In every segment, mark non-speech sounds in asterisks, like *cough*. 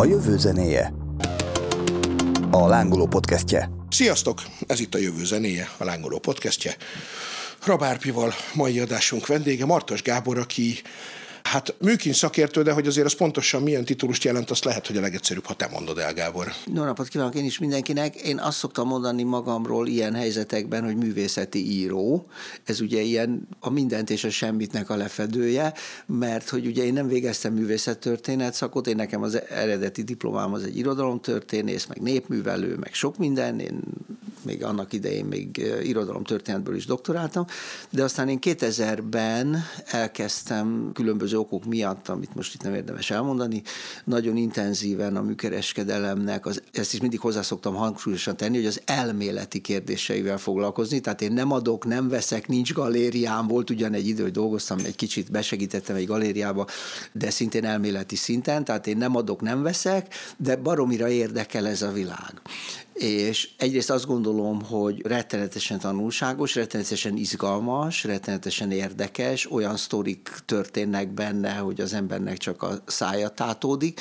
A jövő zenéje. A lángoló podcastje. Sziasztok! Ez itt a Jövő zenéje, a lángoló podcastje. Rabárpival mai adásunk vendége Martos Gábor, aki Hát műkin szakértő, de hogy azért az pontosan milyen titulust jelent, azt lehet, hogy a legegyszerűbb, ha te mondod el, Gábor. Jó napot kívánok én is mindenkinek. Én azt szoktam mondani magamról ilyen helyzetekben, hogy művészeti író. Ez ugye ilyen a mindent és a semmitnek a lefedője, mert hogy ugye én nem végeztem művészettörténet szakot, én nekem az eredeti diplomám az egy irodalomtörténész, meg népművelő, meg sok minden. Én még annak idején még irodalomtörténetből is doktoráltam, de aztán én 2000-ben elkezdtem különböző okok miatt, amit most itt nem érdemes elmondani, nagyon intenzíven a műkereskedelemnek, az, ezt is mindig hozzá szoktam hangsúlyosan tenni, hogy az elméleti kérdéseivel foglalkozni, tehát én nem adok, nem veszek, nincs galériám, volt ugyan egy idő, hogy dolgoztam, egy kicsit besegítettem egy galériába, de szintén elméleti szinten, tehát én nem adok, nem veszek, de baromira érdekel ez a világ és egyrészt azt gondolom, hogy rettenetesen tanulságos, rettenetesen izgalmas, rettenetesen érdekes, olyan sztorik történnek benne, hogy az embernek csak a szája tátódik,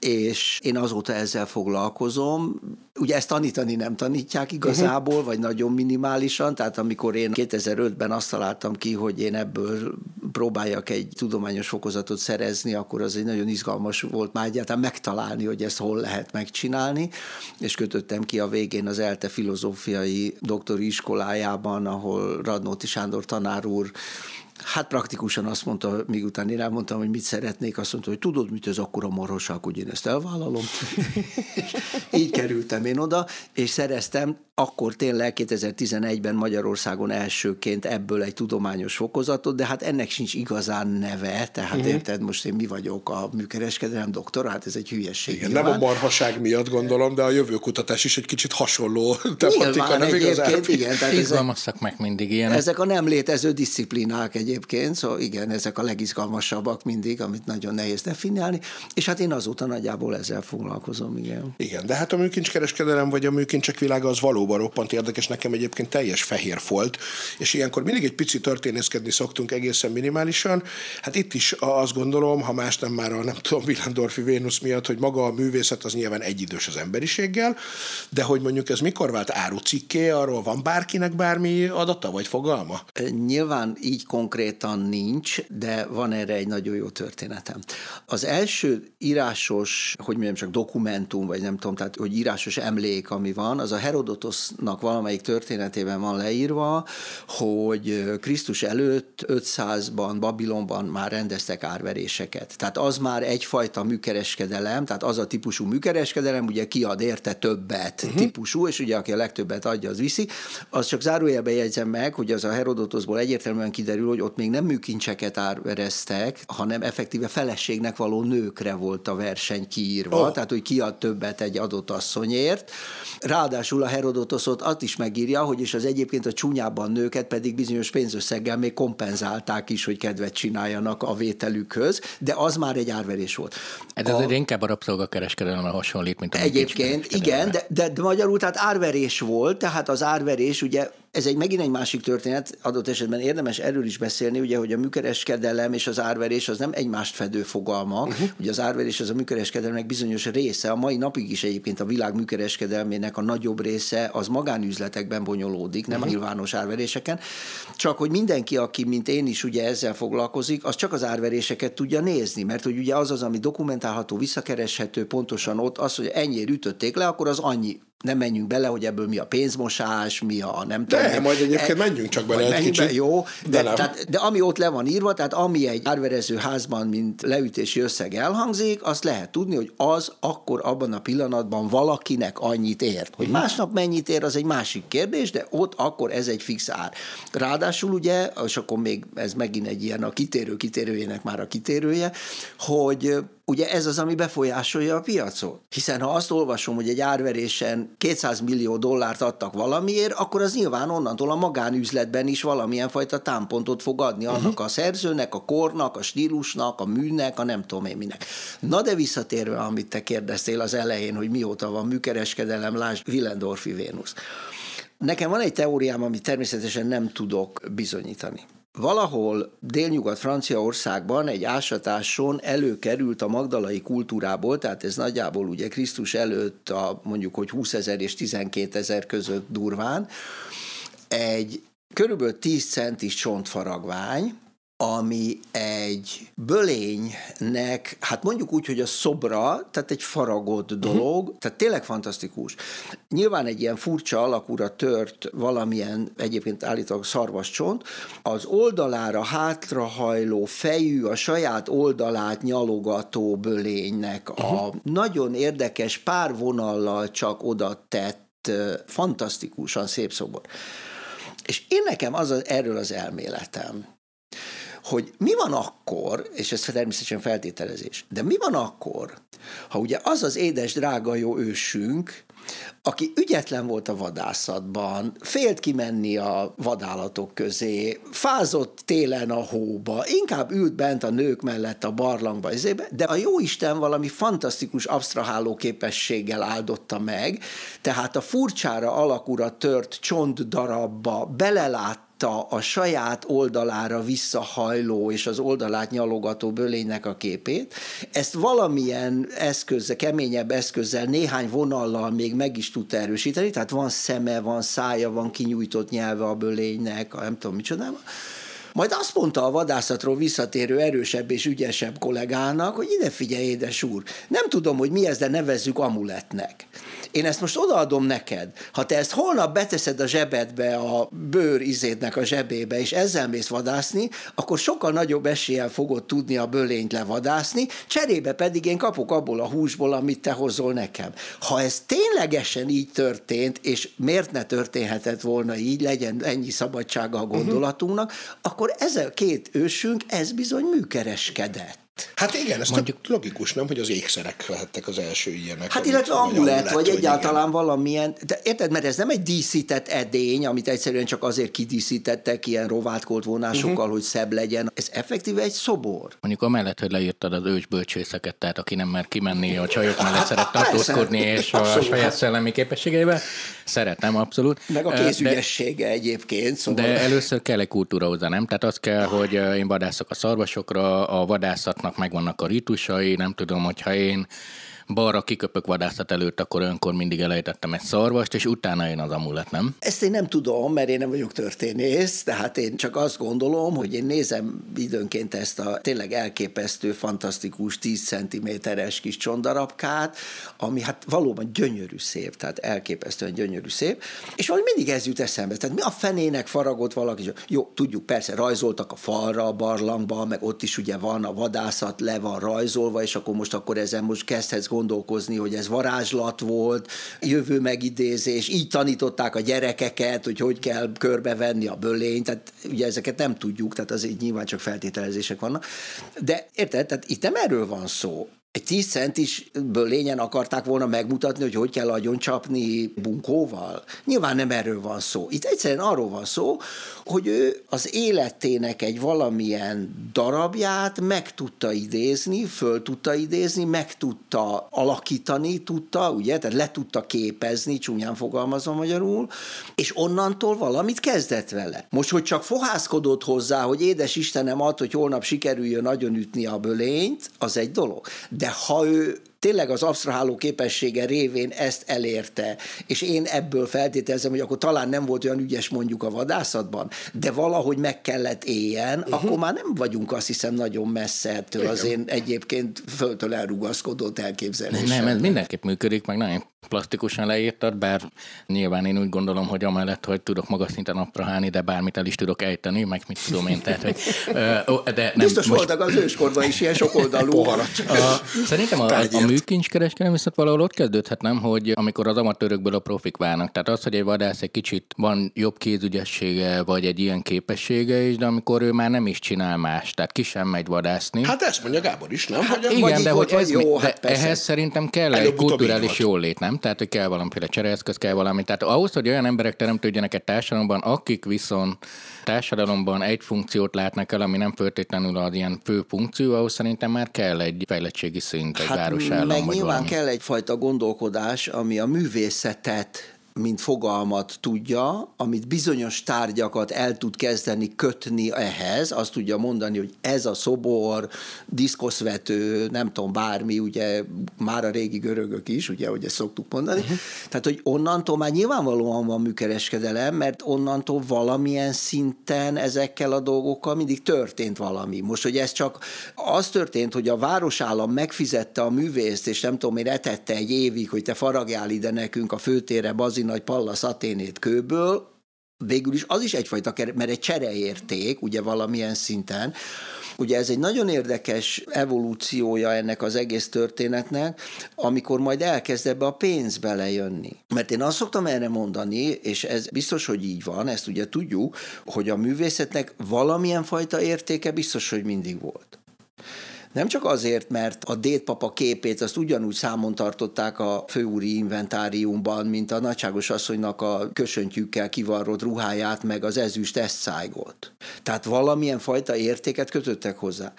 és én azóta ezzel foglalkozom. Ugye ezt tanítani nem tanítják igazából, vagy nagyon minimálisan, tehát amikor én 2005-ben azt találtam ki, hogy én ebből próbáljak egy tudományos fokozatot szerezni, akkor az egy nagyon izgalmas volt már egyáltalán megtalálni, hogy ezt hol lehet megcsinálni, és kötöttem ki a végén az ELTE filozófiai doktori iskolájában, ahol Radnóti Sándor tanár úr Hát praktikusan azt mondta, míg után én elmondtam, hogy mit szeretnék, azt mondta, hogy tudod, mit ez akkor a marhaság, hogy én ezt elvállalom. *laughs* így kerültem én oda, és szereztem akkor tényleg 2011-ben Magyarországon elsőként ebből egy tudományos fokozatot, de hát ennek sincs igazán neve, tehát uh-huh. érted, most én mi vagyok a műkereskedelem doktor, hát ez egy hülyeség. Igen, nem a marhaság miatt gondolom, de a jövőkutatás is egy kicsit hasonló *laughs* tematika, nem igazán? Igen, tehát ezek, meg mindig ilyen. Ezek a nem létező disziplinák egyébként, szóval igen, ezek a legizgalmasabbak mindig, amit nagyon nehéz definiálni, és hát én azóta nagyjából ezzel foglalkozom, igen. Igen, de hát a műkincskereskedelem vagy a műkincsek világa az való valóban roppant érdekes, nekem egyébként teljes fehér folt, és ilyenkor mindig egy pici történészkedni szoktunk egészen minimálisan. Hát itt is azt gondolom, ha más nem már a nem tudom, Villandorfi Vénusz miatt, hogy maga a művészet az nyilván egyidős az emberiséggel, de hogy mondjuk ez mikor vált árucikké, arról van bárkinek bármi adata vagy fogalma? Nyilván így konkrétan nincs, de van erre egy nagyon jó történetem. Az első írásos, hogy mondjam csak dokumentum, vagy nem tudom, tehát hogy írásos emlék, ami van, az a Herodotos Krisztusnak valamelyik történetében van leírva, hogy Krisztus előtt 500-ban Babilonban már rendeztek árveréseket. Tehát az már egyfajta műkereskedelem, tehát az a típusú műkereskedelem, ugye kiad érte többet uh-huh. típusú, és ugye aki a legtöbbet adja, az viszi. Az csak zárójelbe jegyzem meg, hogy az a Herodotosból egyértelműen kiderül, hogy ott még nem műkincseket árvereztek, hanem effektíve feleségnek való nőkre volt a verseny kiírva, oh. tehát hogy kiad többet egy adott asszonyért. Ráadásul a Herodot Herodotoszot azt is megírja, hogy és az egyébként a csúnyában nőket pedig bizonyos pénzösszeggel még kompenzálták is, hogy kedvet csináljanak a vételükhöz, de az már egy árverés volt. Ez a... inkább a rabszolgakereskedelemre hasonlít, mint a Egyébként, igen, de, de, de magyarul tehát árverés volt, tehát az árverés ugye ez egy megint egy másik történet, adott esetben érdemes erről is beszélni, ugye, hogy a műkereskedelem és az árverés az nem egymást fedő fogalma. Uh-huh. Ugye az árverés az a műkereskedelemnek bizonyos része, a mai napig is egyébként a világ műkereskedelmének a nagyobb része az magánüzletekben bonyolódik, nem uh-huh. nyilvános árveréseken. Csak hogy mindenki, aki mint én is ugye ezzel foglalkozik, az csak az árveréseket tudja nézni, mert hogy ugye az az, ami dokumentálható, visszakereshető, pontosan ott az, hogy ennyi ütötték le, akkor az annyi nem menjünk bele, hogy ebből mi a pénzmosás, mi a nem tudom. De, majd egyébként e, menjünk csak bele egy kicsit. Be, jó, de, de, tehát, de ami ott le van írva, tehát ami egy árverező házban, mint leütési összeg elhangzik, azt lehet tudni, hogy az akkor abban a pillanatban valakinek annyit ért. Hogy másnap mennyit ér, az egy másik kérdés, de ott akkor ez egy fix ár. Ráadásul ugye, és akkor még ez megint egy ilyen a kitérő kitérőjének már a kitérője, hogy ugye ez az, ami befolyásolja a piacot. Hiszen ha azt olvasom, hogy egy árverésen 200 millió dollárt adtak valamiért, akkor az nyilván onnantól a magánüzletben is valamilyen fajta támpontot fog adni annak uh-huh. a szerzőnek, a kornak, a stílusnak, a műnek, a nem tudom én minek. Na de visszatérve, amit te kérdeztél az elején, hogy mióta van műkereskedelem, lásd Willendorfi Vénusz. Nekem van egy teóriám, amit természetesen nem tudok bizonyítani. Valahol délnyugat Franciaországban egy ásatáson előkerült a magdalai kultúrából, tehát ez nagyjából ugye Krisztus előtt a mondjuk, hogy 20 ezer és 12 ezer között durván, egy körülbelül 10 centis csontfaragvány, ami egy bölénynek, hát mondjuk úgy, hogy a szobra, tehát egy faragott mhm. dolog, uh-huh. tehát tényleg fantasztikus. Nyilván egy ilyen furcsa alakúra tört valamilyen egyébként állítólag szarvascsont, az oldalára hátrahajló fejű, a saját oldalát nyalogató bölénynek uh-huh. a mhm. nagyon érdekes pár vonallal csak oda tett, fantasztikusan szép szobor. És én nekem az, az erről az elméletem, hogy mi van akkor, és ez természetesen feltételezés, de mi van akkor, ha ugye az az édes, drága jó ősünk, aki ügyetlen volt a vadászatban, félt kimenni a vadállatok közé, fázott télen a hóba, inkább ült bent a nők mellett a barlangba, de a jó Isten valami fantasztikus absztraháló képességgel áldotta meg, tehát a furcsára alakúra tört csont darabba belelát látta a saját oldalára visszahajló és az oldalát nyalogató bölénynek a képét, ezt valamilyen eszközzel, keményebb eszközzel, néhány vonallal még meg is tudta erősíteni, tehát van szeme, van szája, van kinyújtott nyelve a bölénynek, nem tudom micsoda, majd azt mondta a vadászatról visszatérő erősebb és ügyesebb kollégának, hogy ide figyelj, édes úr, nem tudom, hogy mi ez, de nevezzük amuletnek én ezt most odaadom neked, ha te ezt holnap beteszed a zsebedbe, a bőr izédnek a zsebébe, és ezzel mész vadászni, akkor sokkal nagyobb eséllyel fogod tudni a bölényt levadászni, cserébe pedig én kapok abból a húsból, amit te hozol nekem. Ha ez ténylegesen így történt, és miért ne történhetett volna így, legyen ennyi szabadsága a gondolatunknak, uh-huh. akkor ez a két ősünk, ez bizony műkereskedett. Hát igen, ez Mondjuk... logikus, nem, hogy az ékszerek lehettek az első ilyenek. Hát illetve amulet, vagy, vagy egyáltalán igen. valamilyen, de érted, mert ez nem egy díszített edény, amit egyszerűen csak azért kidíszítettek ilyen rovátkolt vonásokkal, uh-huh. hogy szebb legyen. Ez effektíve egy szobor. Mondjuk amellett, hogy leírtad az ősbölcsészeket, tehát aki nem mer kimenni a csajok mellett szeret tartózkodni, és a saját szellemi képességeivel, szeretem abszolút. Meg a kézügyessége de, egyébként. Szóval... De először kell egy kultúra hozzá, nem? Tehát az kell, hogy én vadászok a szarvasokra, a vadászatnak megvannak a ritusai, nem tudom, hogyha én balra kiköpök vadászat előtt, akkor önkor mindig elejtettem egy szarvast, és utána én az amulet, nem? Ezt én nem tudom, mert én nem vagyok történész, tehát én csak azt gondolom, hogy én nézem időnként ezt a tényleg elképesztő, fantasztikus 10 cm-es kis csondarabkát, ami hát valóban gyönyörű szép, tehát elképesztően gyönyörű szép, és valami mindig ez jut eszembe. Tehát mi a fenének faragott valaki? Jó, tudjuk, persze rajzoltak a falra, a barlangba, meg ott is ugye van a vadászat, le van rajzolva, és akkor most akkor ezen most kezdhetsz gondolkozni, hogy ez varázslat volt, jövő megidézés, így tanították a gyerekeket, hogy hogy kell körbevenni a bölényt, tehát ugye ezeket nem tudjuk, tehát azért nyilván csak feltételezések vannak. De érted, tehát itt nem erről van szó egy 10 centis bölényen akarták volna megmutatni, hogy hogy kell agyon csapni bunkóval. Nyilván nem erről van szó. Itt egyszerűen arról van szó, hogy ő az életének egy valamilyen darabját meg tudta idézni, föl tudta idézni, meg tudta alakítani, tudta, ugye, tehát le tudta képezni, csúnyán fogalmazom magyarul, és onnantól valamit kezdett vele. Most, hogy csak fohászkodott hozzá, hogy édes Istenem ad, hogy holnap sikerüljön nagyon ütni a bölényt, az egy dolog. De ha ő tényleg az absztraháló képessége révén ezt elérte, és én ebből feltételezem, hogy akkor talán nem volt olyan ügyes mondjuk a vadászatban, de valahogy meg kellett éljen, uh-huh. akkor már nem vagyunk azt hiszem nagyon messze ettől Igen. az én egyébként föltől elrugaszkodott elképzelésem. Nem, ez mindenképp működik, meg nagyon plastikusan leírtad, bár nyilván én úgy gondolom, hogy amellett, hogy tudok magas szinten abrahálni, de bármit el is tudok ejteni, meg mit tudom én, tehát, hogy, de nem, Biztos most... voltak az őskorban is ilyen sokoldalú. a, szerintem a, a műkincskereskedelem viszont valahol ott kezdődhet, nem, hogy amikor az amatőrökből a profik válnak. Tehát az, hogy egy vadász egy kicsit van jobb kézügyessége, vagy egy ilyen képessége is, de amikor ő már nem is csinál más, tehát ki sem megy vadászni. Hát ezt mondja Gábor is, nem? Hát hogy igen, de, hogy ez jó, hát de ehhez szerintem kell egy kulturális jólét, nem? Tehát, hogy kell valamiféle csereeszköz, kell valami. Tehát ahhoz, hogy olyan emberek teremtődjenek egy társadalomban, akik viszont társadalomban egy funkciót látnak el, ami nem feltétlenül az ilyen fő funkció, ahhoz szerintem már kell egy fejlettségi szint, egy hát városállam. Meg nyilván valami. kell egyfajta gondolkodás, ami a művészetet mint fogalmat tudja, amit bizonyos tárgyakat el tud kezdeni kötni ehhez, azt tudja mondani, hogy ez a szobor, diszkoszvető, nem tudom, bármi, ugye már a régi görögök is, ugye, hogy ezt szoktuk mondani. Uh-huh. Tehát, hogy onnantól már nyilvánvalóan van műkereskedelem, mert onnantól valamilyen szinten ezekkel a dolgokkal mindig történt valami. Most, hogy ez csak az történt, hogy a városállam megfizette a művészt, és nem tudom, én etette egy évig, hogy te faragjál ide nekünk a főtére bazi nagy Pallas Aténét kőből, végül is az is egyfajta, mert egy csereérték, ugye valamilyen szinten, Ugye ez egy nagyon érdekes evolúciója ennek az egész történetnek, amikor majd elkezd ebbe a pénz belejönni. Mert én azt szoktam erre mondani, és ez biztos, hogy így van, ezt ugye tudjuk, hogy a művészetnek valamilyen fajta értéke biztos, hogy mindig volt. Nem csak azért, mert a dédpapa képét azt ugyanúgy számon tartották a főúri inventáriumban, mint a nagyságos asszonynak a kösöntjükkel kivarrott ruháját, meg az ezüst eszcájgot. Tehát valamilyen fajta értéket kötöttek hozzá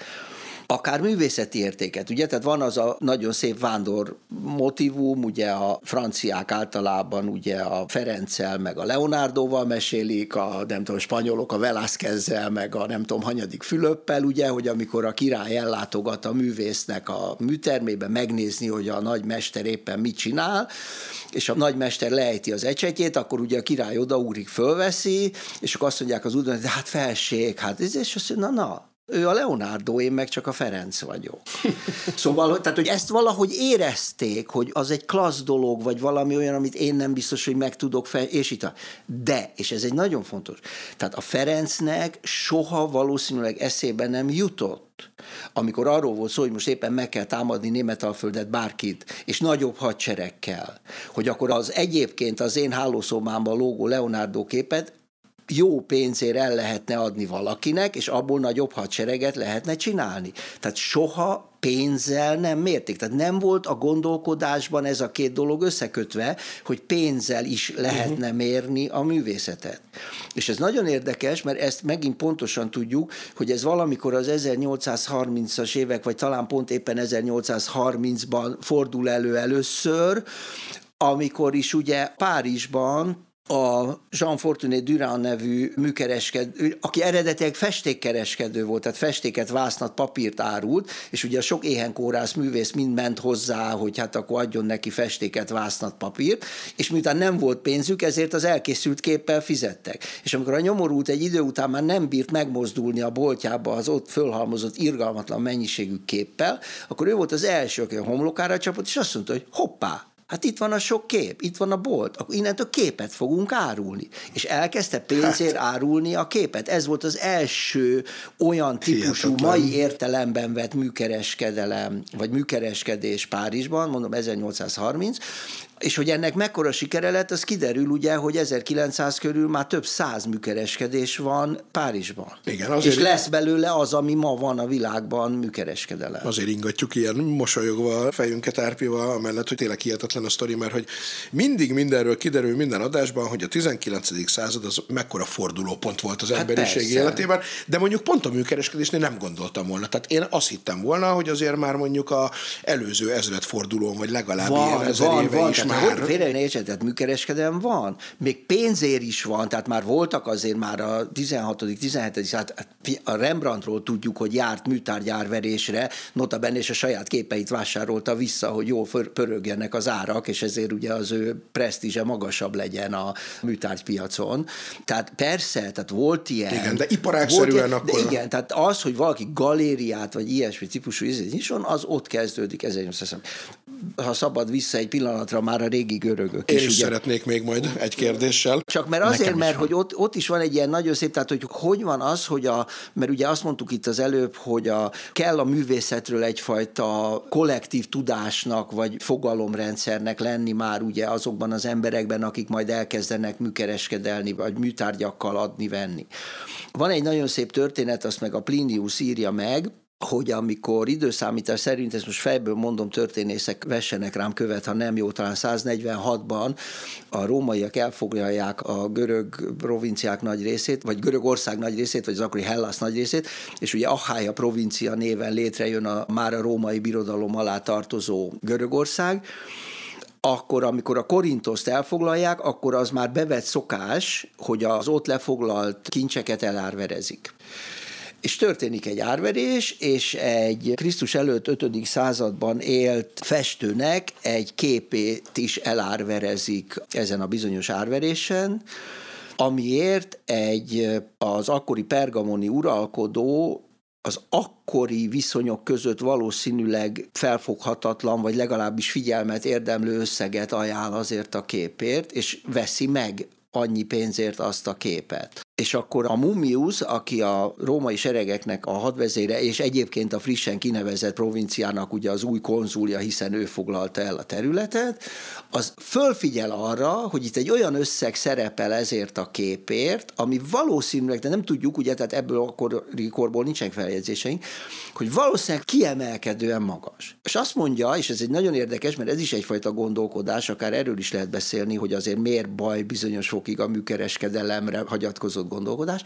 akár művészeti értéket, ugye? Tehát van az a nagyon szép vándor motivum, ugye a franciák általában ugye a Ferenccel, meg a Leonardoval mesélik, a nem tudom, spanyolok a Velázquezzel, meg a nem tudom, hanyadik Fülöppel, ugye, hogy amikor a király ellátogat a művésznek a műtermébe megnézni, hogy a nagymester éppen mit csinál, és a nagymester lejti az ecsetjét, akkor ugye a király odaúrik, fölveszi, és akkor azt mondják az udvar, hogy hát felség, hát ez, és azt mondja, na, na, ő a Leonardo, én meg csak a Ferenc vagyok. *laughs* Szóval, tehát, hogy ezt valahogy érezték, hogy az egy klassz dolog, vagy valami olyan, amit én nem biztos, hogy meg tudok fel, és itt a... De, és ez egy nagyon fontos, tehát a Ferencnek soha valószínűleg eszébe nem jutott, amikor arról volt szó, hogy most éppen meg kell támadni Németalföldet bárkit, és nagyobb hadseregkel, hogy akkor az egyébként az én hálószobámban lógó Leonardo képet jó pénzért el lehetne adni valakinek, és abból nagyobb hadsereget lehetne csinálni. Tehát soha pénzzel nem mérték. Tehát nem volt a gondolkodásban ez a két dolog összekötve, hogy pénzzel is lehetne uh-huh. mérni a művészetet. És ez nagyon érdekes, mert ezt megint pontosan tudjuk, hogy ez valamikor az 1830-as évek, vagy talán pont éppen 1830-ban fordul elő először, amikor is ugye Párizsban a Jean Fortuné Durand nevű műkereskedő, aki eredetileg festékkereskedő volt, tehát festéket, vásznat, papírt árult, és ugye a sok éhenkórász művész mind ment hozzá, hogy hát akkor adjon neki festéket, vásznat, papírt, és miután nem volt pénzük, ezért az elkészült képpel fizettek. És amikor a nyomorult egy idő után már nem bírt megmozdulni a boltjába az ott fölhalmozott irgalmatlan mennyiségű képpel, akkor ő volt az első, aki a homlokára csapott, és azt mondta, hogy hoppá, Hát itt van a sok kép, itt van a bolt, akkor innentől képet fogunk árulni. És elkezdte pénzért hát. árulni a képet. Ez volt az első olyan típusú, Hihetetlen. mai értelemben vett műkereskedelem, vagy műkereskedés Párizsban, mondom 1830, és hogy ennek mekkora sikere lett, az kiderül ugye, hogy 1900 körül már több száz műkereskedés van Párizsban. Igen, azért... És lesz belőle az, ami ma van a világban műkereskedelem. Azért ingatjuk ilyen mosolyogva a fejünket árpival, amellett, hogy tényleg hihetetlen a sztori, mert hogy mindig mindenről kiderül minden adásban, hogy a 19. század az mekkora fordulópont volt az hát emberiség persze. életében, de mondjuk pont a műkereskedésnél nem gondoltam volna. Tehát én azt hittem volna, hogy azért már mondjuk a előző ezredfordulón, vagy legalább van, ilyen ezer van, éve van, is már... Hogy félre ne tehát műkereskedelem van, még pénzér is van, tehát már voltak azért már a 16 17 hát a Rembrandtról tudjuk, hogy járt műtárgyárverésre, notabene és a saját képeit vásárolta vissza, hogy jól pörögjenek az árak, és ezért ugye az ő presztízse magasabb legyen a műtárgypiacon. Tehát persze, tehát volt ilyen. Igen, de iparágszerűen akkor... De igen, tehát az, hogy valaki galériát, vagy ilyesmi típusú nyisson, az ott kezdődik 1800 ha szabad vissza egy pillanatra, már a régi görögök Én is, is ugye... szeretnék még majd egy kérdéssel. Csak mert azért, mert hogy ott, ott is van egy ilyen nagyon szép, tehát hogy hogy van az, hogy a, mert ugye azt mondtuk itt az előbb, hogy a, kell a művészetről egyfajta kollektív tudásnak, vagy fogalomrendszernek lenni már ugye azokban az emberekben, akik majd elkezdenek műkereskedelni, vagy műtárgyakkal adni-venni. Van egy nagyon szép történet, azt meg a Plinius írja meg, hogy amikor időszámítás szerint, ezt most fejből mondom, történészek vessenek rám követ, ha nem jó, talán 146-ban a rómaiak elfoglalják a görög provinciák nagy részét, vagy Görögország nagy részét, vagy az akkori Hellas nagy részét, és ugye Ahája provincia néven létrejön a már a római birodalom alá tartozó Görögország, akkor amikor a Korintoszt elfoglalják, akkor az már bevett szokás, hogy az ott lefoglalt kincseket elárverezik. És történik egy árverés, és egy Krisztus előtt 5. században élt festőnek egy képét is elárverezik ezen a bizonyos árverésen, amiért egy az akkori pergamoni uralkodó az akkori viszonyok között valószínűleg felfoghatatlan, vagy legalábbis figyelmet érdemlő összeget ajánl azért a képért, és veszi meg annyi pénzért azt a képet. És akkor a Mummius, aki a római seregeknek a hadvezére, és egyébként a frissen kinevezett provinciának ugye az új konzulja, hiszen ő foglalta el a területet, az fölfigyel arra, hogy itt egy olyan összeg szerepel ezért a képért, ami valószínűleg, de nem tudjuk, ugye, tehát ebből a korból nincsenek feljegyzéseink, hogy valószínűleg kiemelkedően magas. És azt mondja, és ez egy nagyon érdekes, mert ez is egyfajta gondolkodás, akár erről is lehet beszélni, hogy azért miért baj bizonyos fokig a műkereskedelemre hagyatkozott gondolkodás,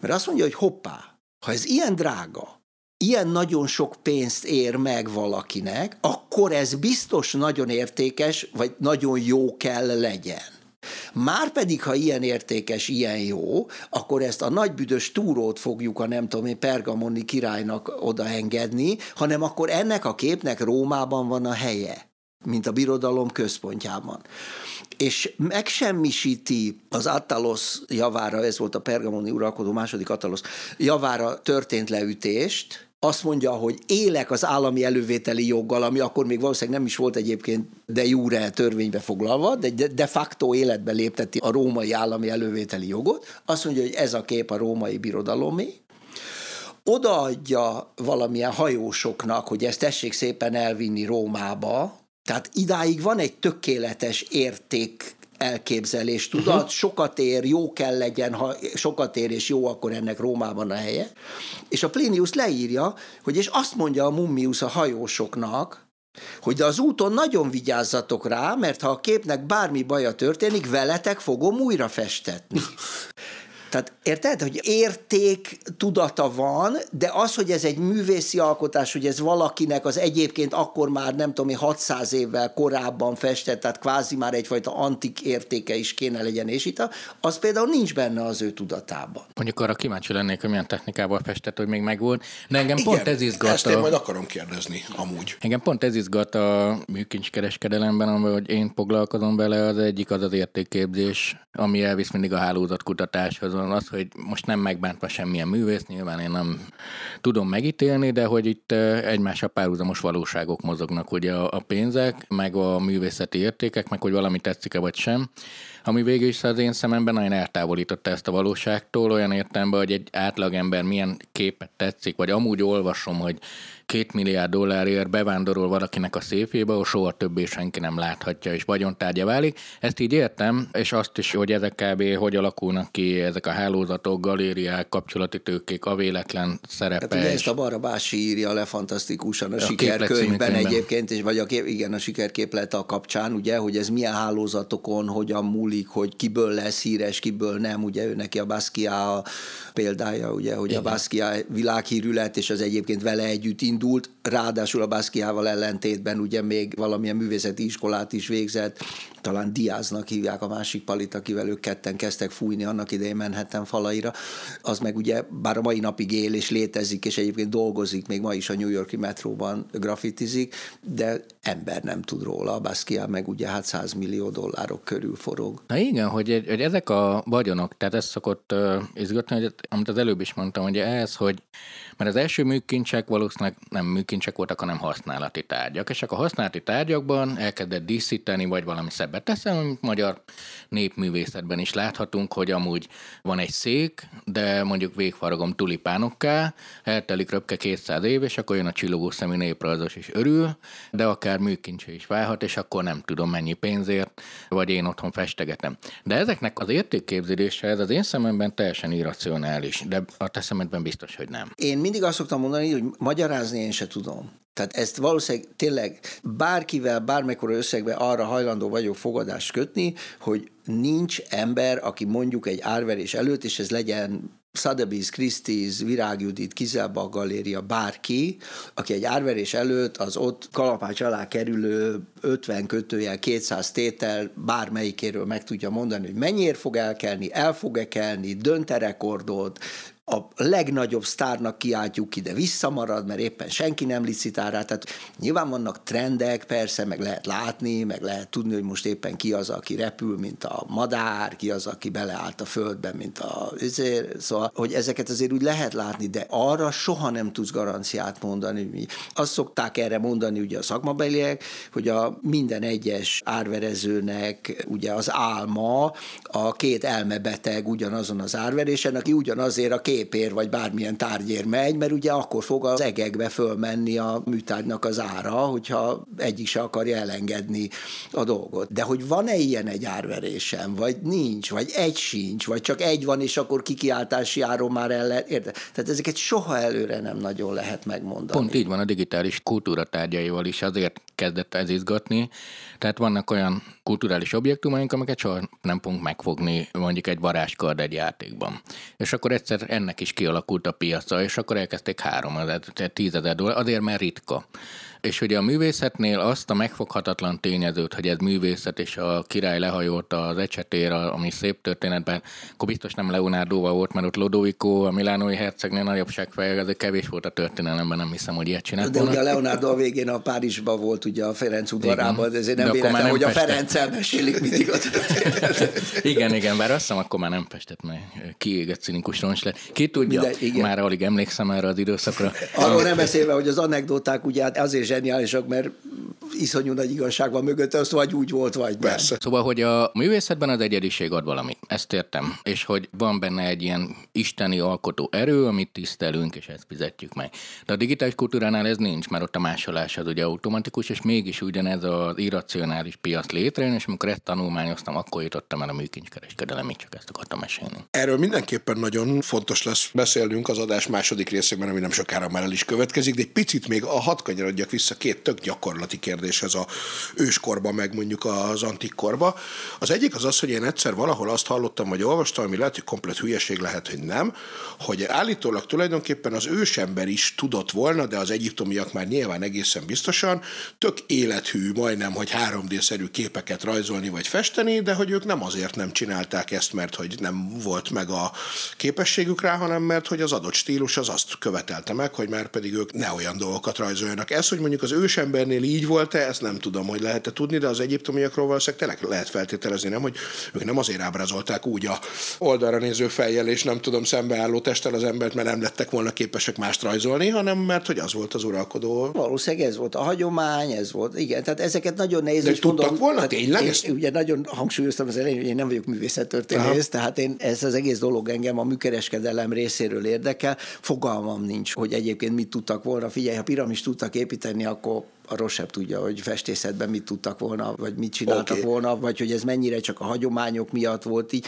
mert azt mondja, hogy hoppá, ha ez ilyen drága, ilyen nagyon sok pénzt ér meg valakinek, akkor ez biztos nagyon értékes, vagy nagyon jó kell legyen. Márpedig, ha ilyen értékes, ilyen jó, akkor ezt a nagybüdös túrót fogjuk a nem tudom én pergamoni királynak odaengedni, hanem akkor ennek a képnek Rómában van a helye, mint a birodalom központjában és megsemmisíti az Attalos javára, ez volt a pergamoni uralkodó második Attalos javára történt leütést, azt mondja, hogy élek az állami elővételi joggal, ami akkor még valószínűleg nem is volt egyébként de jure törvénybe foglalva, de de facto életbe lépteti a római állami elővételi jogot. Azt mondja, hogy ez a kép a római birodalomé, odaadja valamilyen hajósoknak, hogy ezt tessék szépen elvinni Rómába, tehát idáig van egy tökéletes érték elképzelés, tudat, uh-huh. sokat ér, jó kell legyen, ha sokat ér és jó, akkor ennek Rómában a helye. És a Plinius leírja, hogy és azt mondja a Mummius a hajósoknak, hogy az úton nagyon vigyázzatok rá, mert ha a képnek bármi baja történik, veletek fogom újra festetni. *laughs* Tehát érted, hogy érték tudata van, de az, hogy ez egy művészi alkotás, hogy ez valakinek az egyébként akkor már nem tudom, 600 évvel korábban festett, tehát kvázi már egyfajta antik értéke is kéne legyen, és itt az például nincs benne az ő tudatában. Mondjuk arra kíváncsi lennék, hogy milyen technikával festett, hogy még megvolt. De engem Igen, pont ez izgat. Ezt én majd akarom kérdezni, amúgy. Engem pont ez izgat a műkincskereskedelemben, hogy én foglalkozom vele, az egyik az az értékképzés, ami elvisz mindig a hálózatkutatáshoz van az, hogy most nem megbántva semmilyen művész, nyilván én nem tudom megítélni, de hogy itt a párhuzamos valóságok mozognak, ugye a pénzek, meg a művészeti értékek, meg hogy valami tetszik-e vagy sem. Ami végül is az én szememben nagyon eltávolította ezt a valóságtól, olyan értelemben, hogy egy átlagember milyen képet tetszik, vagy amúgy olvasom, hogy két milliárd dollárért bevándorol valakinek a széfébe, ahol soha többé senki nem láthatja, és vagyontárgya válik. Ezt így értem, és azt is, hogy ezek kb. hogy alakulnak ki ezek a hálózatok, galériák, kapcsolati tőkék, a véletlen szerepe. Tehát ugye ezt a Barabási írja le fantasztikusan a, a sikerkönyvben egyébként, és vagy a, kép, igen, a sikerképlet a kapcsán, ugye, hogy ez milyen hálózatokon, hogyan múlik, hogy kiből lesz híres, kiből nem, ugye ő neki a Basquiat példája, ugye, hogy igen. a Basquiat világhírű lett, és az egyébként vele együtt indult, ráadásul a Basquiával ellentétben ugye még valamilyen művészeti iskolát is végzett, talán Diáznak hívják a másik palit, akivel ők ketten kezdtek fújni annak idején Manhattan falaira, az meg ugye bár a mai napig él és létezik, és egyébként dolgozik, még ma is a New Yorki metróban grafitizik, de ember nem tud róla, a Basquiat meg ugye hát 100 millió dollárok körül forog. Na igen, hogy, hogy ezek a vagyonok, tehát ez szokott uh, izgatni, hogy amit az előbb is mondtam, hogy ez, hogy mert az első műkincsek valószínűleg nem műkincsek voltak, hanem használati tárgyak, és akkor a használati tárgyakban elkezdett díszíteni, vagy valami szebbet teszem, amit magyar népművészetben is láthatunk, hogy amúgy van egy szék, de mondjuk végfaragom tulipánokká, eltelik röpke 200 év, és akkor jön a csillogó szemű néprajzos is örül, de akár műkincse is válhat, és akkor nem tudom mennyi pénzért, vagy én otthon festegetem. De ezeknek az értékképzése, ez az én szememben teljesen irracionális, de a te szemedben biztos, hogy nem. Én mindig azt szoktam mondani, hogy magyarázni én se tudom. Tehát ezt valószínűleg tényleg bárkivel, bármekkora összegbe arra hajlandó vagyok fogadást kötni, hogy nincs ember, aki mondjuk egy árverés előtt, és ez legyen Sotheby's, Christie's, Virág Judit, Kizelba Galéria, bárki, aki egy árverés előtt az ott kalapács alá kerülő 50 kötőjel, 200 tétel bármelyikéről meg tudja mondani, hogy mennyire fog elkelni, el fog-e kelni, dönt-e rekordot, a legnagyobb sztárnak kiáltjuk ki, de visszamarad, mert éppen senki nem licitál rá. Tehát nyilván vannak trendek, persze, meg lehet látni, meg lehet tudni, hogy most éppen ki az, aki repül, mint a madár, ki az, aki beleállt a földbe, mint a... Ezért, szóval, hogy ezeket azért úgy lehet látni, de arra soha nem tudsz garanciát mondani. Mi azt szokták erre mondani ugye a szakmabeliek, hogy a minden egyes árverezőnek ugye az álma a két elmebeteg ugyanazon az árverésen, aki ugyanazért a két képér vagy bármilyen tárgyér megy, mert ugye akkor fog az egekbe fölmenni a műtárgynak az ára, hogyha egyik se akarja elengedni a dolgot. De hogy van-e ilyen egy árverésen, vagy nincs, vagy egy sincs, vagy csak egy van, és akkor kikiáltási áron már el lehet, érde? Tehát ezeket soha előre nem nagyon lehet megmondani. Pont így van a digitális kultúra tárgyaival is, azért kezdett ez izgatni. Tehát vannak olyan kulturális objektumaink, amiket soha nem fogunk megfogni mondjuk egy varázskard egy játékban. És akkor egyszer ennek is kialakult a piaca, és akkor elkezdték három, tehát tízezer dollár, azért mert ritka. És ugye a művészetnél azt a megfoghatatlan tényezőt, hogy ez művészet, és a király lehajolt az ecsetér, ami szép történetben, akkor biztos nem leonardo volt, mert ott Lodovico, a milánói hercegnél nagyobb segfej, ez kevés volt a történelemben, nem hiszem, hogy ilyet csinált De ugye a Leonardo a végén a Párizsban volt, ugye a Ferenc udvarában, de ezért nem véletlen, nem hogy a Ferenc elmesélik mindig a igen, igen, bár azt hiszem, akkor már nem festett, mert kiégett cinikus roncs lett. Ki tudja, Minden, már alig emlékszem erre az időszakra. Arról nem beszélve, hogy az anekdoták ugye hát azért zseniálisak, mert iszonyú nagy igazság van mögött, az vagy úgy volt, vagy Persze. Nem. Szóval, hogy a művészetben az egyediség ad valamit. Ezt értem. És hogy van benne egy ilyen isteni alkotó erő, amit tisztelünk, és ezt fizetjük meg. De a digitális kultúránál ez nincs, mert ott a másolás az ugye automatikus, és mégis ugyanez az irracionális piac létrejön, és amikor ezt tanulmányoztam, akkor jutottam el a műkincskereskedelemig, csak ezt akartam mesélni. Erről mindenképpen nagyon fontos lesz beszélnünk az adás második részében, ami nem sokára már el is következik, de egy picit még a hat kanyarodjak vissza két tök gyakorlati kérdéshez a őskorba, meg mondjuk az antikkorba. Az egyik az az, hogy én egyszer valahol azt hallottam, vagy olvastam, ami lehet, hogy komplet hülyeség, lehet, hogy nem, hogy állítólag tulajdonképpen az ősember is tudott volna, de az egyiptomiak már nyilván egészen biztosan, tök élethű, majdnem, hogy 3D-szerű képeket rajzolni vagy festeni, de hogy ők nem azért nem csinálták ezt, mert hogy nem volt meg a képességük rá, hanem mert hogy az adott stílus az azt követelte meg, hogy már pedig ők ne olyan dolgokat rajzoljanak. Ez, hogy mondjuk az ősembernél így volt-e, ezt nem tudom, hogy lehet-e tudni, de az egyiptomiakról valószínűleg tényleg lehet feltételezni, nem, hogy ők nem azért ábrázolták úgy a oldalra néző fejjel, és nem tudom, szembeálló testtel az embert, mert nem lettek volna képesek mást rajzolni, hanem mert hogy az volt az uralkodó. Valószínűleg ez volt a hagyomány, ez volt, igen, tehát ezeket nagyon nehéz. De tudtak mondom, volna tényleg? Én, ezt? ugye nagyon hangsúlyoztam az elején, hogy én nem vagyok művészettörténész, tehát én ez az egész dolog engem a műkereskedelem részéről érdekel. Fogalmam nincs, hogy egyébként mit tudtak volna. Figyelj, ha piramis tudtak építeni, akkor a Rosebb tudja, hogy festészetben mit tudtak volna, vagy mit csináltak okay. volna, vagy hogy ez mennyire csak a hagyományok miatt volt így.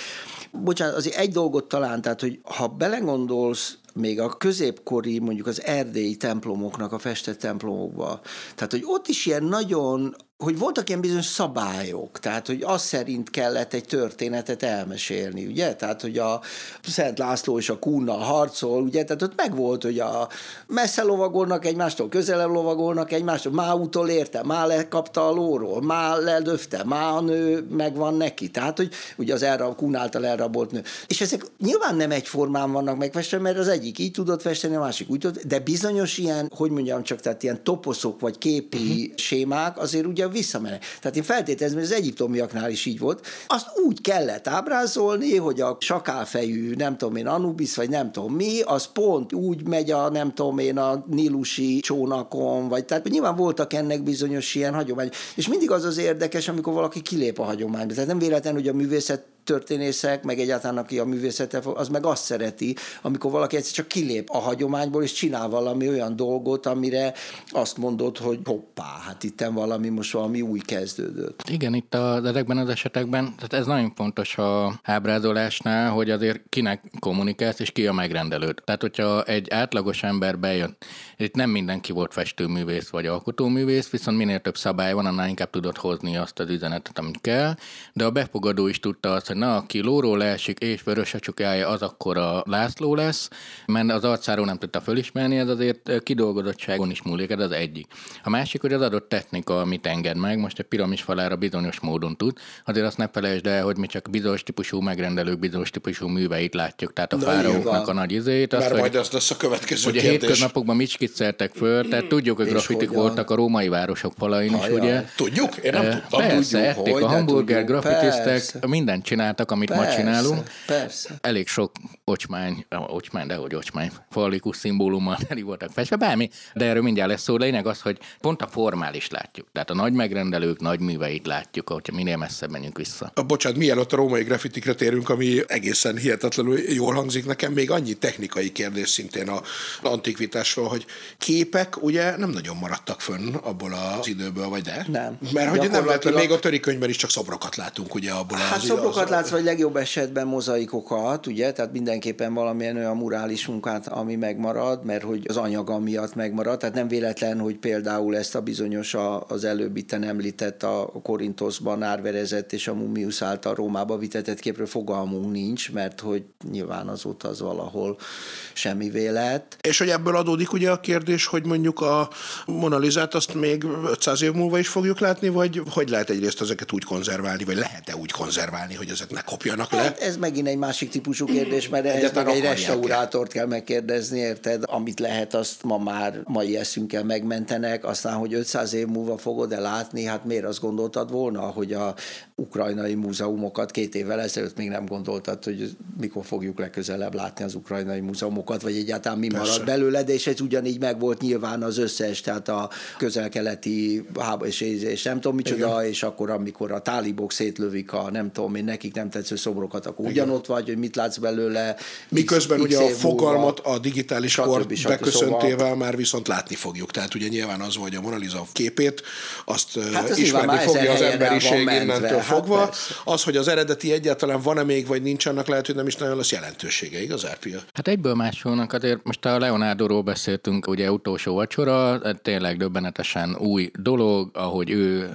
Bocsánat, azért egy dolgot talán, tehát, hogy ha belegondolsz, még a középkori, mondjuk az erdélyi templomoknak, a festett templomokba. Tehát, hogy ott is ilyen nagyon hogy voltak ilyen bizonyos szabályok, tehát hogy az szerint kellett egy történetet elmesélni, ugye? Tehát, hogy a Szent László és a Kunna harcol, ugye? Tehát ott megvolt, hogy a messze lovagolnak egymástól, közelebb lovagolnak egymástól, má útól érte, má lekapta a lóról, má lelöfte, má a nő megvan neki. Tehát, hogy ugye az erre a Kun által elrabolt nő. És ezek nyilván nem egyformán vannak megfestve, mert az egyik így tudott festeni, a másik úgy tudott, de bizonyos ilyen, hogy mondjam csak, tehát ilyen toposzok vagy képi uh-huh. sémák azért ugye visszamennek. Tehát én feltételezem, hogy az egyiptomiaknál is így volt. Azt úgy kellett ábrázolni, hogy a sakálfejű, nem tudom én, Anubis, vagy nem tudom mi, az pont úgy megy a, nem tudom én, a nílusi csónakon, vagy tehát nyilván voltak ennek bizonyos ilyen hagyomány. És mindig az az érdekes, amikor valaki kilép a hagyományba. Tehát nem véletlen, hogy a művészet történészek, meg egyáltalán aki a művészete, az meg azt szereti, amikor valaki egyszer csak kilép a hagyományból, és csinál valami olyan dolgot, amire azt mondod, hogy hoppá, hát itt valami most valami új kezdődött. Igen, itt a, ezekben az esetekben, tehát ez nagyon fontos a ábrázolásnál, hogy azért kinek kommunikálsz, és ki a megrendelő. Tehát, hogyha egy átlagos ember bejön, itt nem mindenki volt festőművész vagy alkotóművész, viszont minél több szabály van, annál inkább tudod hozni azt az üzenetet, amit kell, de a befogadó is tudta azt, na, aki lóról leesik és vörös a csukája, az akkor a László lesz, mert az arcáról nem tudta fölismerni, ez azért kidolgozottságon is múlik, ez az egyik. A másik, hogy az adott technika, amit enged meg, most egy piramis falára bizonyos módon tud, azért azt ne felejtsd el, hogy mi csak bizonyos típusú megrendelők bizonyos típusú műveit látjuk, tehát a fáraóknak a nagy izét. Azt, Már majd az lesz a következő hogy kérdés. a hétköznapokban mit skicceltek föl, tehát tudjuk, hogy grafitik voltak a római városok falain is, ugye? Tudjuk? Én nem tudtam. Persze, ették a hamburger grafitisztek, mindent csináltak, amit persze, ma csinálunk. Persze. Elég sok ocsmány, ocsmány, de hogy ocsmány, falikus szimbólummal teli voltak festve, bármi, de erről mindjárt lesz szó. Lényeg az, hogy pont a formális látjuk. Tehát a nagy megrendelők nagy műveit látjuk, hogyha minél messzebb menjünk vissza. A, bocsánat, mielőtt a római grafitikre térünk, ami egészen hihetetlenül jól hangzik nekem, még annyi technikai kérdés szintén a antikvitásról, hogy képek ugye nem nagyon maradtak fönn abból az időből, vagy de? Nem. Mert hogy nem lehet, még a törikönyvben is csak szobrokat látunk ugye abból hát az szobrokat az, látsz, vagy legjobb esetben mozaikokat, ugye, tehát mindenképpen valamilyen olyan murális munkát, ami megmarad, mert hogy az anyaga miatt megmarad, tehát nem véletlen, hogy például ezt a bizonyos az előbb itten említett a Korintoszban árverezett és a Mumius által Rómába vitetett képről fogalmunk nincs, mert hogy nyilván azóta az valahol semmi vélet. És hogy ebből adódik ugye a kérdés, hogy mondjuk a Monalizát azt még 500 év múlva is fogjuk látni, vagy hogy lehet egyrészt ezeket úgy konzerválni, vagy lehet-e úgy konzerválni, hogy ezek ne kopjanak le? Hát ez megint egy másik típusú kérdés, mert ehhez meg egy restaurátort kell megkérdezni, érted? Amit lehet, azt ma már mai eszünkkel megmentenek, aztán, hogy 500 év múlva fogod-e látni, hát miért azt gondoltad volna, hogy a ukrajnai múzeumokat két évvel ezelőtt még nem gondoltad, hogy mikor fogjuk legközelebb látni az ukrajnai múzeumokat, vagy egyáltalán mi Persze. marad belőle, de és ez ugyanígy meg volt nyilván az összes, tehát a közel-keleti és, és nem tudom micsoda, Igen. és akkor amikor a tálibok szétlövik a nem tudom én, nekik nem tetsző szobrokat, akkor Igen. ugyanott vagy, hogy mit látsz belőle. Miközben x, ugye x a fogalmat a digitális kor beköszöntével szóval... már viszont látni fogjuk. Tehát ugye nyilván az, hogy a Mona Lisa képét, azt hát ismerni fogja az emberiség innentől hát fogva. Persze. Az, hogy az eredeti egyáltalán van-e még, vagy nincs, annak lehet, hogy nem is nagyon lesz jelentősége, igaz, Árpia? Hát egyből másolnak, azért most a Leonardo-ról beszéltünk, ugye utolsó vacsora, tényleg döbbenetesen új dolog, ahogy ő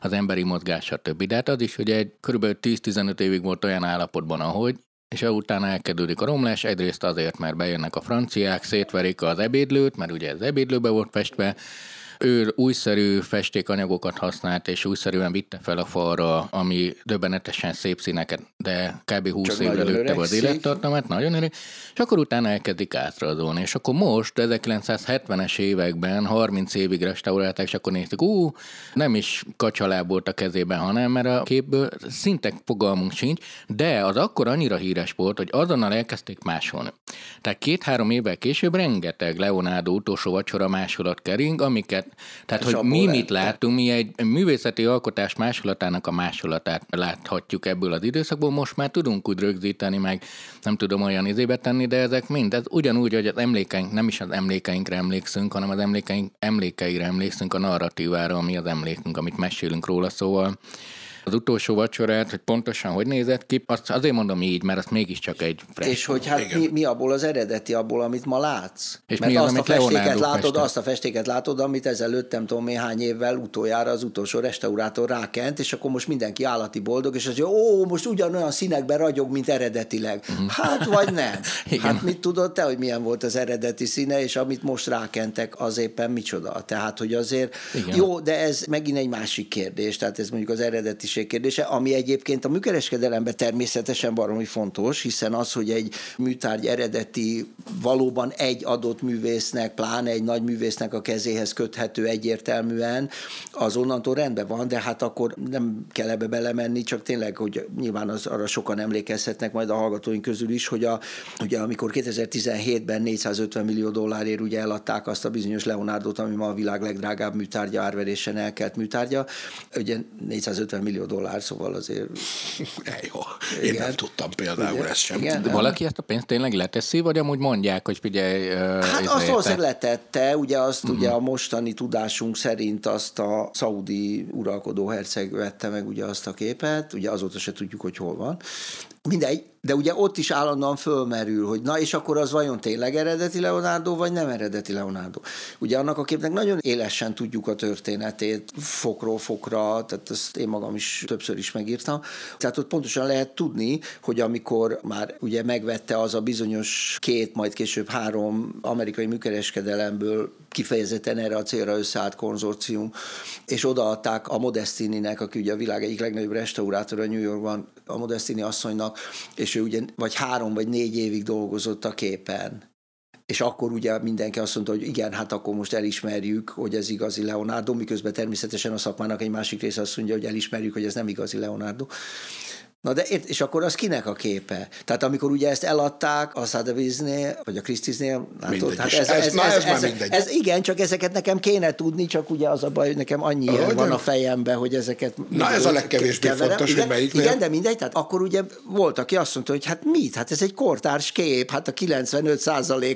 az emberi mozgása többi. De hát az is, hogy egy kb. 10-15 évig volt olyan állapotban, ahogy, és utána elkezdődik a romlás, egyrészt azért, mert bejönnek a franciák, szétverik az ebédlőt, mert ugye az ebédlőbe volt festve, ő újszerű festékanyagokat használt, és újszerűen vitte fel a falra, ami döbbenetesen szép színeket, de kb. 20 Csak évre lőtte az élettartamát, nagyon öreg, és akkor utána elkezdik átrazolni. És akkor most, 1970-es években, 30 évig restaurálták, és akkor néztük, ú, nem is kacsaláb volt a kezében, hanem mert a képből szinte fogalmunk sincs, de az akkor annyira híres volt, hogy azonnal elkezdték másolni. Tehát két-három évvel később rengeteg Leonardo utolsó vacsora másolat kering, amiket tehát, hogy mi mit lett. látunk, mi egy művészeti alkotás másolatának a másolatát láthatjuk ebből az időszakból, most már tudunk úgy rögzíteni, meg nem tudom olyan izébe tenni, de ezek mind, ez ugyanúgy, hogy az emlékeink, nem is az emlékeinkre emlékszünk, hanem az emlékeink emlékeire emlékszünk a narratívára, ami az emlékünk, amit mesélünk róla, szóval az utolsó vacsorát, hogy pontosan hogy nézett ki, azt azért mondom így, mert azt mégiscsak egy fresh. És hogy hát mi, mi, abból az eredeti, abból, amit ma látsz? És mert mi az, azt a festéket látod, festett. azt a festéket látod, amit ezelőtt nem tudom néhány évvel utoljára az utolsó restaurátor rákent, és akkor most mindenki állati boldog, és az, hogy ó, most ugyanolyan színekben ragyog, mint eredetileg. Uh-huh. Hát vagy nem. *laughs* Igen. Hát mit tudod te, hogy milyen volt az eredeti színe, és amit most rákentek, az éppen micsoda. Tehát, hogy azért Igen. jó, de ez megint egy másik kérdés, tehát ez mondjuk az eredeti minőség kérdése, ami egyébként a műkereskedelemben természetesen baromi fontos, hiszen az, hogy egy műtárgy eredeti valóban egy adott művésznek, pláne egy nagy művésznek a kezéhez köthető egyértelműen, az onnantól rendben van, de hát akkor nem kell ebbe belemenni, csak tényleg, hogy nyilván az, arra sokan emlékezhetnek majd a hallgatóink közül is, hogy a, ugye amikor 2017-ben 450 millió dollárért ugye eladták azt a bizonyos Leonardot, ami ma a világ legdrágább műtárgya, árverésen elkelt műtárgya, ugye 450 millió dollár, szóval azért... *laughs* Jó, én igen. nem tudtam például ezt sem. Igen, De valaki ezt a pénzt tényleg leteszi, vagy amúgy mondják, hogy figyelj... Hát azt valószínűleg letette, ugye azt uh-huh. ugye a mostani tudásunk szerint azt a szaudi uralkodó herceg vette meg ugye azt a képet, ugye azóta se tudjuk, hogy hol van, Mindegy, de ugye ott is állandóan fölmerül, hogy na és akkor az vajon tényleg eredeti Leonardo, vagy nem eredeti Leonardo. Ugye annak a képnek nagyon élesen tudjuk a történetét, fokról fokra, tehát ezt én magam is többször is megírtam. Tehát ott pontosan lehet tudni, hogy amikor már ugye megvette az a bizonyos két, majd később három amerikai műkereskedelemből kifejezetten erre a célra összeállt konzorcium, és odaadták a Modestininek, aki ugye a világ egyik legnagyobb restaurátora New Yorkban, a Modestini asszonynak, és ő ugye vagy három vagy négy évig dolgozott a képen. És akkor ugye mindenki azt mondta, hogy igen, hát akkor most elismerjük, hogy ez igazi Leonardo, miközben természetesen a szakmának egy másik része azt mondja, hogy elismerjük, hogy ez nem igazi Leonardo. Na de és akkor az kinek a képe? Tehát amikor ugye ezt eladták a Sotheby's-nél, vagy a Christie's-nél, látod? Hát ez, ez, ez, na, ez, ez, ez, ez, igen, csak ezeket nekem kéne tudni, csak ugye az a baj, hogy nekem annyi oh, van a fejemben, hogy ezeket... Na ez a legkevésbé keverem. fontos, igen, hogy melyik Igen, de mindegy, tehát akkor ugye volt, aki azt mondta, hogy hát mit? Hát ez egy kortárs kép, hát a 95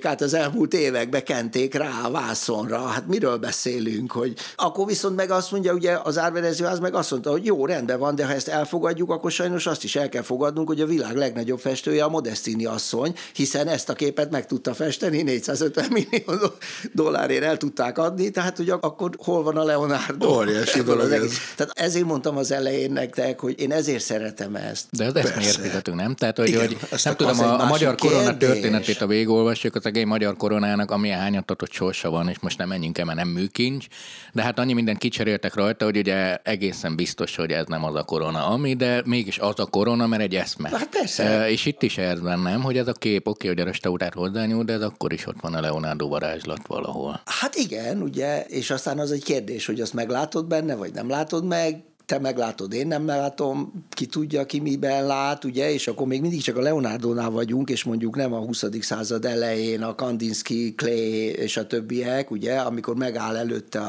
át az elmúlt években kenték rá a vászonra, hát miről beszélünk, hogy akkor viszont meg azt mondja, ugye az árverező az meg azt mondta, hogy jó, rendben van, de ha ezt elfogadjuk, akkor sajnos azt is el kell fogadnunk, hogy a világ legnagyobb festője a Modestini asszony, hiszen ezt a képet meg tudta festeni, 450 millió dollárért el tudták adni, tehát hogy akkor hol van a Leonardo? Óriási dolog ez. Tehát ezért mondtam az elején nektek, hogy én ezért szeretem ezt. De ez ezt érthetünk, nem? Tehát, hogy, Igen, hogy nem tudom, a, a magyar kérdés. korona történetét, a végigolvasjuk, az egész magyar koronának, amilyen hányatatott sorsa van, és most nem menjünk el, mert nem műkincs, de hát annyi mindent kicseréltek rajta, hogy ugye egészen biztos, hogy ez nem az a korona, ami, de mégis az a korona, volna, mert egy eszme. Hát persze. És itt is ez bennem, hogy ez a kép, oké, hogy a restaurált hozzányúl, de ez akkor is ott van a Leonardo varázslat valahol. Hát igen, ugye, és aztán az egy kérdés, hogy azt meglátod benne, vagy nem látod meg, te meglátod, én nem látom, ki tudja, ki miben lát, ugye, és akkor még mindig csak a Leonardo-nál vagyunk, és mondjuk nem a 20. század elején a Kandinsky, Clay és a többiek, ugye, amikor megáll előtte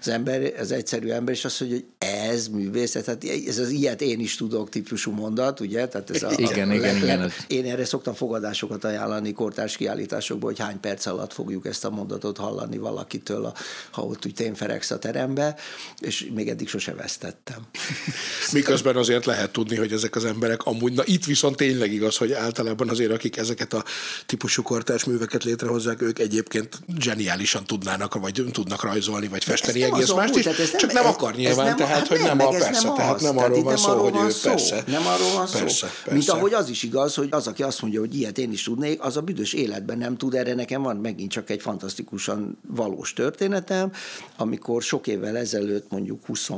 az ember, az egyszerű ember, és azt mondja, hogy ez művészet, tehát ez az ilyet én is tudok típusú mondat, ugye, tehát ez a, igen, a, igen, le, igen. Én erre szoktam fogadásokat ajánlani kortárs kiállításokból, hogy hány perc alatt fogjuk ezt a mondatot hallani valakitől, a, ha ott úgy tényferegsz a terembe, és még eddig sose vesztettem nem. Miközben azért lehet tudni, hogy ezek az emberek amúgy, na itt viszont tényleg igaz, hogy általában azért, akik ezeket a típusú kortárs műveket létrehozzák, ők egyébként zseniálisan tudnának, vagy tudnak rajzolni, vagy festeni egész mást is, ez csak nem, nem akar nyilván, nem, tehát, hát hogy nem, nem a persze, nem tehát nem arról van szó, hogy ő persze. Nem arról van szó. Persze, Mint ahogy az is igaz, hogy az, aki azt mondja, hogy ilyet én is tudnék, az a büdös életben nem tud, erre nekem van megint csak egy fantasztikusan valós történetem, amikor sok évvel ezelőtt, mondjuk 20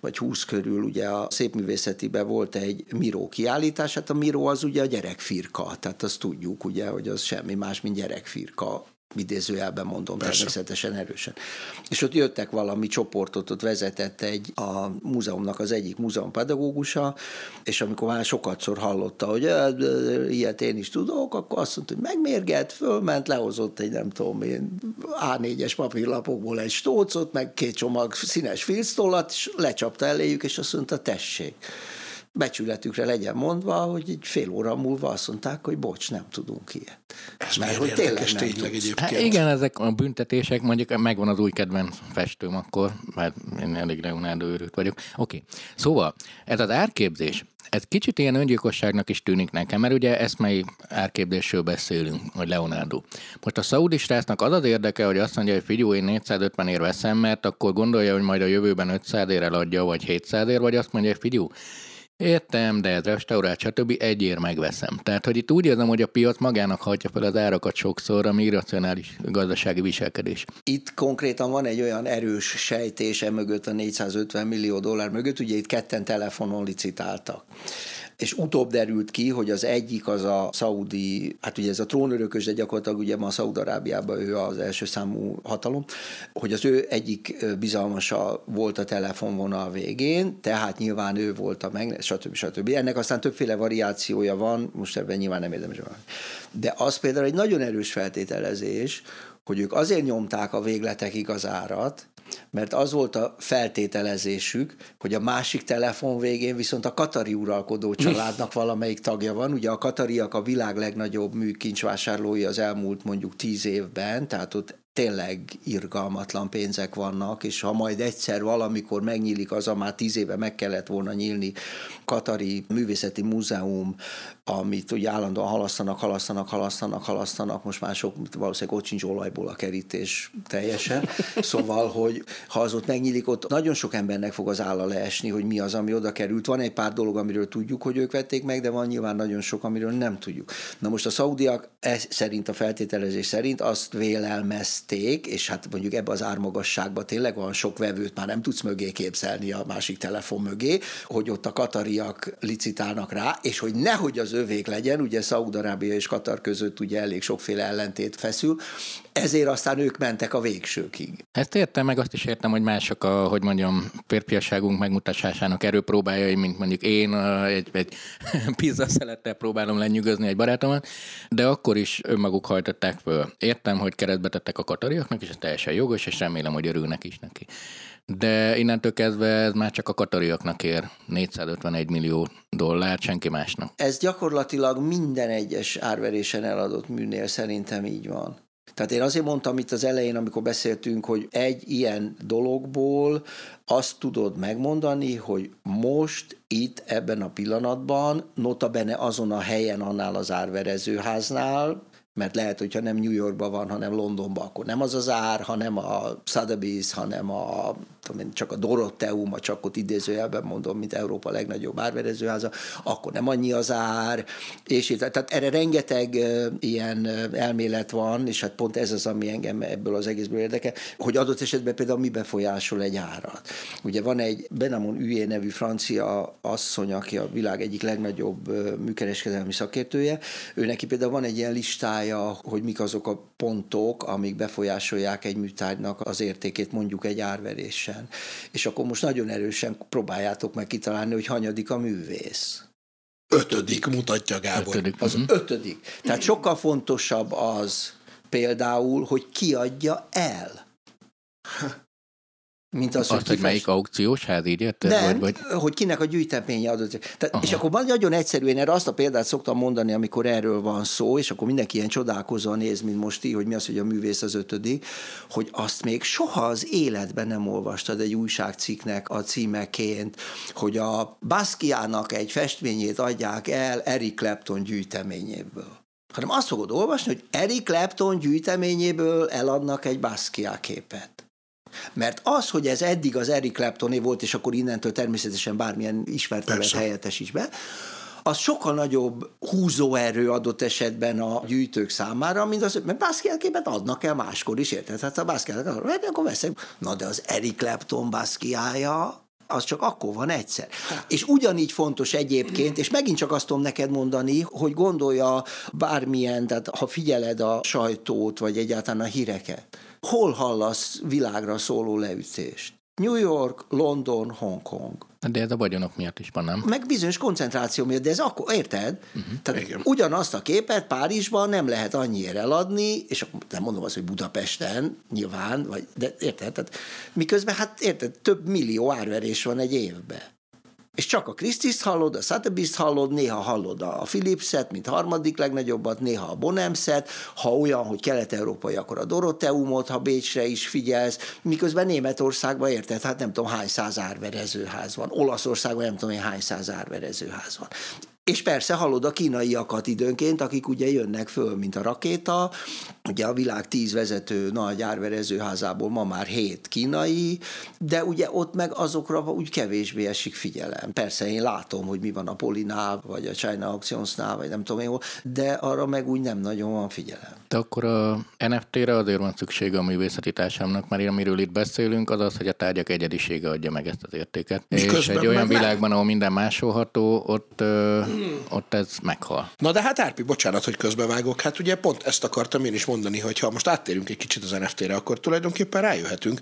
vagy 20 körül ugye a szépművészetiben volt egy Miró kiállítás, hát a Miró az ugye a gyerekfirka, tehát azt tudjuk ugye, hogy az semmi más, mint gyerekfirka idézőjelben mondom, Persze. természetesen erősen. És ott jöttek valami csoportot, ott vezetett egy a múzeumnak az egyik múzeumpedagógusa, és amikor már sokatszor hallotta, hogy ilyet én is tudok, akkor azt mondta, hogy megmérgelt, fölment, lehozott egy nem tudom én A4-es papírlapokból egy stócot, meg két csomag színes filctollat, és lecsapta eléjük, és azt mondta, tessék becsületükre legyen mondva, hogy egy fél óra múlva azt mondták, hogy bocs, nem tudunk ilyet. Ez Mert hogy tényleg, tényleg egyébként. Hát igen, ezek a büntetések, mondjuk megvan az új kedvenc festőm akkor, mert én elég Leonardo őrült vagyok. Oké, okay. szóval ez az árképzés, ez kicsit ilyen öngyilkosságnak is tűnik nekem, mert ugye eszmei árképzésről beszélünk, hogy Leonardo. Most a szaudi srácnak az az érdeke, hogy azt mondja, hogy figyelj, én 450 ér veszem, mert akkor gondolja, hogy majd a jövőben 500 ér eladja, vagy 700 ér, vagy azt mondja, hogy figyelj, Értem, de ez restaurált, stb. egyért megveszem. Tehát, hogy itt úgy érzem, hogy a piac magának hagyja fel az árakat sokszor, ami irracionális gazdasági viselkedés. Itt konkrétan van egy olyan erős sejtése mögött, a 450 millió dollár mögött, ugye itt ketten telefonon licitáltak és utóbb derült ki, hogy az egyik az a szaudi, hát ugye ez a trónörökös, de gyakorlatilag ugye ma Szaudarábiában ő az első számú hatalom, hogy az ő egyik bizalmasa volt a telefonvonal végén, tehát nyilván ő volt a meg, stb. stb. Ennek aztán többféle variációja van, most ebben nyilván nem érdemes. De az például egy nagyon erős feltételezés, hogy ők azért nyomták a végletekig az árat, mert az volt a feltételezésük, hogy a másik telefon végén viszont a katari uralkodó családnak valamelyik tagja van. Ugye a katariak a világ legnagyobb műkincsvásárlói az elmúlt mondjuk tíz évben, tehát ott tényleg irgalmatlan pénzek vannak, és ha majd egyszer valamikor megnyílik az, a már tíz éve meg kellett volna nyílni, Katari Művészeti Múzeum, amit ugye állandóan halasztanak, halasztanak, halasztanak, halasztanak, most már sok, valószínűleg ott sincs olajból a kerítés teljesen. Szóval, hogy ha az ott megnyílik, ott nagyon sok embernek fog az álla leesni, hogy mi az, ami oda került. Van egy pár dolog, amiről tudjuk, hogy ők vették meg, de van nyilván nagyon sok, amiről nem tudjuk. Na most a szaudiak ez szerint, a feltételezés szerint azt vélelmezték, és hát mondjuk ebbe az ármagasságban tényleg van sok vevőt, már nem tudsz mögé képzelni a másik telefon mögé, hogy ott a katariak licitálnak rá, és hogy nehogy az övék legyen, ugye Szaúd-Arábia és Katar között ugye elég sokféle ellentét feszül, ezért aztán ők mentek a végsőkig. Ezt értem, meg azt is értem, hogy mások a, hogy mondjam, férfiasságunk megmutatásának erőpróbájai, mint mondjuk én egy, egy *laughs* pizza szelettel próbálom lenyűgözni egy barátomat, de akkor is önmaguk hajtották föl. Értem, hogy keretbe tettek a katariaknak, és ez teljesen jogos, és remélem, hogy örülnek is neki. De innentől kezdve ez már csak a katariaknak ér 451 millió dollár, senki másnak. Ez gyakorlatilag minden egyes árverésen eladott műnél szerintem így van. Tehát én azért mondtam itt az elején, amikor beszéltünk, hogy egy ilyen dologból azt tudod megmondani, hogy most itt ebben a pillanatban, notabene azon a helyen, annál az árverezőháznál, mert lehet, hogyha nem New Yorkban van, hanem Londonban, akkor nem az az ár, hanem a Sotheby's, hanem a tudom én, csak a Dorotteum, a csak ott idézőjelben mondom, mint Európa legnagyobb árverezőháza, akkor nem annyi az ár, és így, tehát erre rengeteg ilyen elmélet van, és hát pont ez az, ami engem ebből az egészből érdekel, hogy adott esetben például mi befolyásol egy árat. Ugye van egy Benamon Üjé nevű francia asszony, aki a világ egyik legnagyobb műkereskedelmi szakértője, ő neki például van egy ilyen listája, hogy mik azok a pontok, amik befolyásolják egy műtárgynak az értékét mondjuk egy árveréssel erősen. És akkor most nagyon erősen próbáljátok meg kitalálni, hogy hanyadik a művész. Ötödik mutatja Gábor. Ötödik. Az uh-huh. ötödik. Tehát sokkal fontosabb az például, hogy ki adja el mint az, Azt, hogy, hogy melyik aukciós ház, érted? Nem, vagy, vagy... hogy kinek a gyűjteménye adott. Tehát, és akkor nagyon egyszerű, én erre azt a példát szoktam mondani, amikor erről van szó, és akkor mindenki ilyen csodálkozóan néz, mint most így, hogy mi az, hogy a művész az ötödik, hogy azt még soha az életben nem olvastad egy újságcikknek a címeként, hogy a Basquiának egy festményét adják el Eric Clapton gyűjteményéből hanem azt fogod olvasni, hogy Eric Clapton gyűjteményéből eladnak egy Basquiat képet. Mert az, hogy ez eddig az Eric Claptoné volt, és akkor innentől természetesen bármilyen ismert helyettes is be, az sokkal nagyobb húzóerő adott esetben a gyűjtők számára, mint az, mert Basquiat adnak el máskor is, érted? Hát a Basquiat akkor veszek. Na de az Eric Clapton Basquiája, az csak akkor van egyszer. És ugyanígy fontos egyébként, és megint csak azt tudom neked mondani, hogy gondolja bármilyen, tehát ha figyeled a sajtót, vagy egyáltalán a híreket, hol hallasz világra szóló leütést? New York, London, Hongkong. De ez a vagyonok miatt is van, nem? Meg bizonyos koncentráció miatt, de ez akkor, érted? Uh-huh. Tehát Igen. ugyanazt a képet Párizsban nem lehet annyira eladni, és akkor nem mondom azt, hogy Budapesten, nyilván, vagy, de érted? Tehát, miközben, hát érted, több millió árverés van egy évben és csak a Krisztiszt hallod, a sotheby's hallod, néha hallod a Philipset, mint harmadik legnagyobbat, néha a Bonemset, ha olyan, hogy kelet-európai, akkor a Doroteumot, ha Bécsre is figyelsz, miközben Németországban érted, hát nem tudom hány száz árverezőház van, Olaszországban nem tudom én hány száz árverezőház van. És persze hallod a kínaiakat időnként, akik ugye jönnek föl, mint a rakéta. Ugye a világ tíz vezető nagy árverezőházából ma már hét kínai, de ugye ott meg azokra úgy kevésbé esik figyelem. Persze én látom, hogy mi van a Polinál, vagy a China Auctionsnál, vagy nem tudom én de arra meg úgy nem nagyon van figyelem. De akkor a NFT-re azért van szüksége a művészeti társadalomnak, mert amiről itt beszélünk, az az, hogy a tárgyak egyedisége adja meg ezt az értéket. Miközben és egy olyan világban, ahol minden másolható, ott ott ez meghal. Na de hát Árpi, bocsánat, hogy közbevágok. Hát ugye pont ezt akartam én is mondani, hogy ha most áttérünk egy kicsit az NFT-re, akkor tulajdonképpen rájöhetünk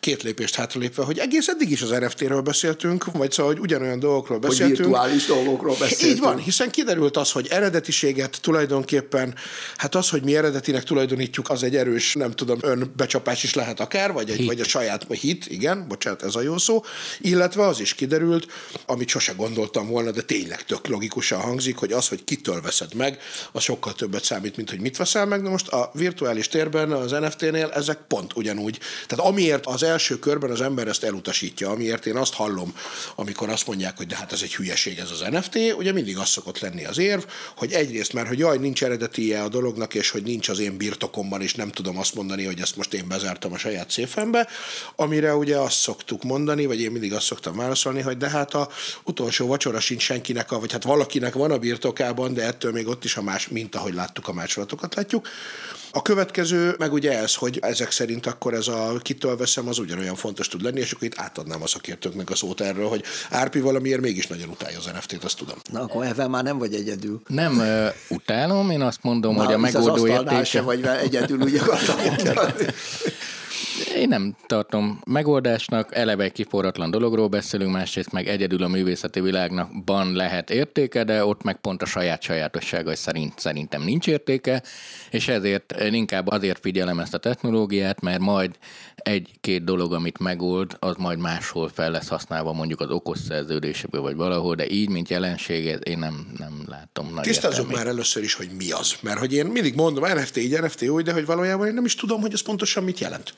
két lépést hátralépve, hogy egész eddig is az NFT-ről beszéltünk, vagy szóval, hogy ugyanolyan dolgokról beszéltünk. Hogy virtuális dolgokról beszéltünk. Így van, hiszen kiderült az, hogy eredetiséget tulajdonképpen, hát az, hogy mi eredetinek tulajdonítjuk, az egy erős, nem tudom, önbecsapás is lehet akár, vagy, egy, vagy a saját hit, igen, bocsánat, ez a jó szó, illetve az is kiderült, amit sose gondoltam volna, de tényleg tök logikusan hangzik, hogy az, hogy kitől veszed meg, az sokkal többet számít, mint hogy mit veszel meg. Na most a virtuális térben, az NFT-nél ezek pont ugyanúgy. Tehát amiért az első körben az ember ezt elutasítja, amiért én azt hallom, amikor azt mondják, hogy de hát ez egy hülyeség ez az NFT, ugye mindig az szokott lenni az érv, hogy egyrészt már, hogy jaj, nincs eredetie a dolognak, és hogy nincs az én birtokomban, és nem tudom azt mondani, hogy ezt most én bezártam a saját széfembe, amire ugye azt szoktuk mondani, vagy én mindig azt szoktam válaszolni, hogy de hát a utolsó vacsora sincs senkinek, vagy hát valakinek van a birtokában, de ettől még ott is a más, mint ahogy láttuk a másolatokat látjuk. A következő meg ugye ez, hogy ezek szerint akkor ez a kitől veszem, az ugyanolyan fontos tud lenni, és akkor itt átadnám a szakértőknek a szót erről, hogy Árpi valamiért mégis nagyon utálja az NFT-t, azt tudom. Na akkor ebben már nem vagy egyedül. Nem uh, utálom, én azt mondom, Na, hogy a megoldó értéke... vagy egyedül, úgy akartam *laughs* Én nem tartom megoldásnak, eleve egy kiforratlan dologról beszélünk, másrészt meg egyedül a művészeti világnak ban lehet értéke, de ott meg pont a saját sajátossága szerint szerintem nincs értéke, és ezért én inkább azért figyelem ezt a technológiát, mert majd egy-két dolog, amit megold, az majd máshol fel lesz használva mondjuk az okos szerződéséből vagy valahol, de így, mint jelenséget, én nem, nem látom nagy Tisztázzuk már először is, hogy mi az. Mert hogy én mindig mondom, NFT így, NFT úgy, de hogy valójában én nem is tudom, hogy ez pontosan mit jelent.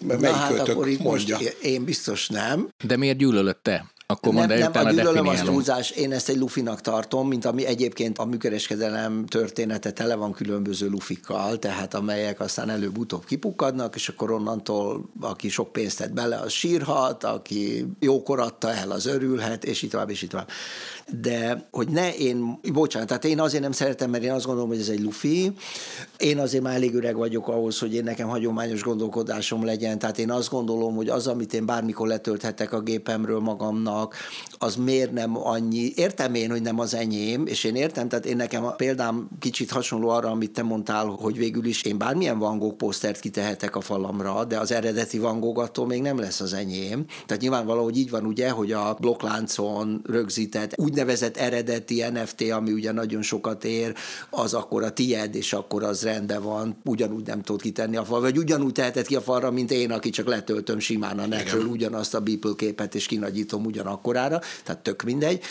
Melyik Na hát akkor itt mondja? most én biztos nem. De miért gyűlölött te? Akkor nem, nem, a gyűlölöm az túlzás, én ezt egy lufinak tartom, mint ami egyébként a műkereskedelem története tele van különböző lufikkal, tehát amelyek aztán előbb-utóbb kipukkadnak, és akkor onnantól, aki sok pénzt tett bele, az sírhat, aki jókor adta el, az örülhet, és így tovább, és így tovább de hogy ne én, bocsánat, tehát én azért nem szeretem, mert én azt gondolom, hogy ez egy lufi. Én azért már elég öreg vagyok ahhoz, hogy én nekem hagyományos gondolkodásom legyen, tehát én azt gondolom, hogy az, amit én bármikor letölthetek a gépemről magamnak, az miért nem annyi, értem én, hogy nem az enyém, és én értem, tehát én nekem a példám kicsit hasonló arra, amit te mondtál, hogy végül is én bármilyen Van Gogh posztert kitehetek a falamra, de az eredeti Van attól még nem lesz az enyém. Tehát nyilván valahogy így van ugye, hogy a blokkláncon rögzített úgy úgynevezett eredeti NFT, ami ugye nagyon sokat ér, az akkor a tied, és akkor az rendben van, ugyanúgy nem tudod kitenni a fal, vagy ugyanúgy teheted ki a falra, mint én, aki csak letöltöm simán a netről ugyanazt a Beeple képet, és kinagyítom ugyanakkorára, tehát tök mindegy.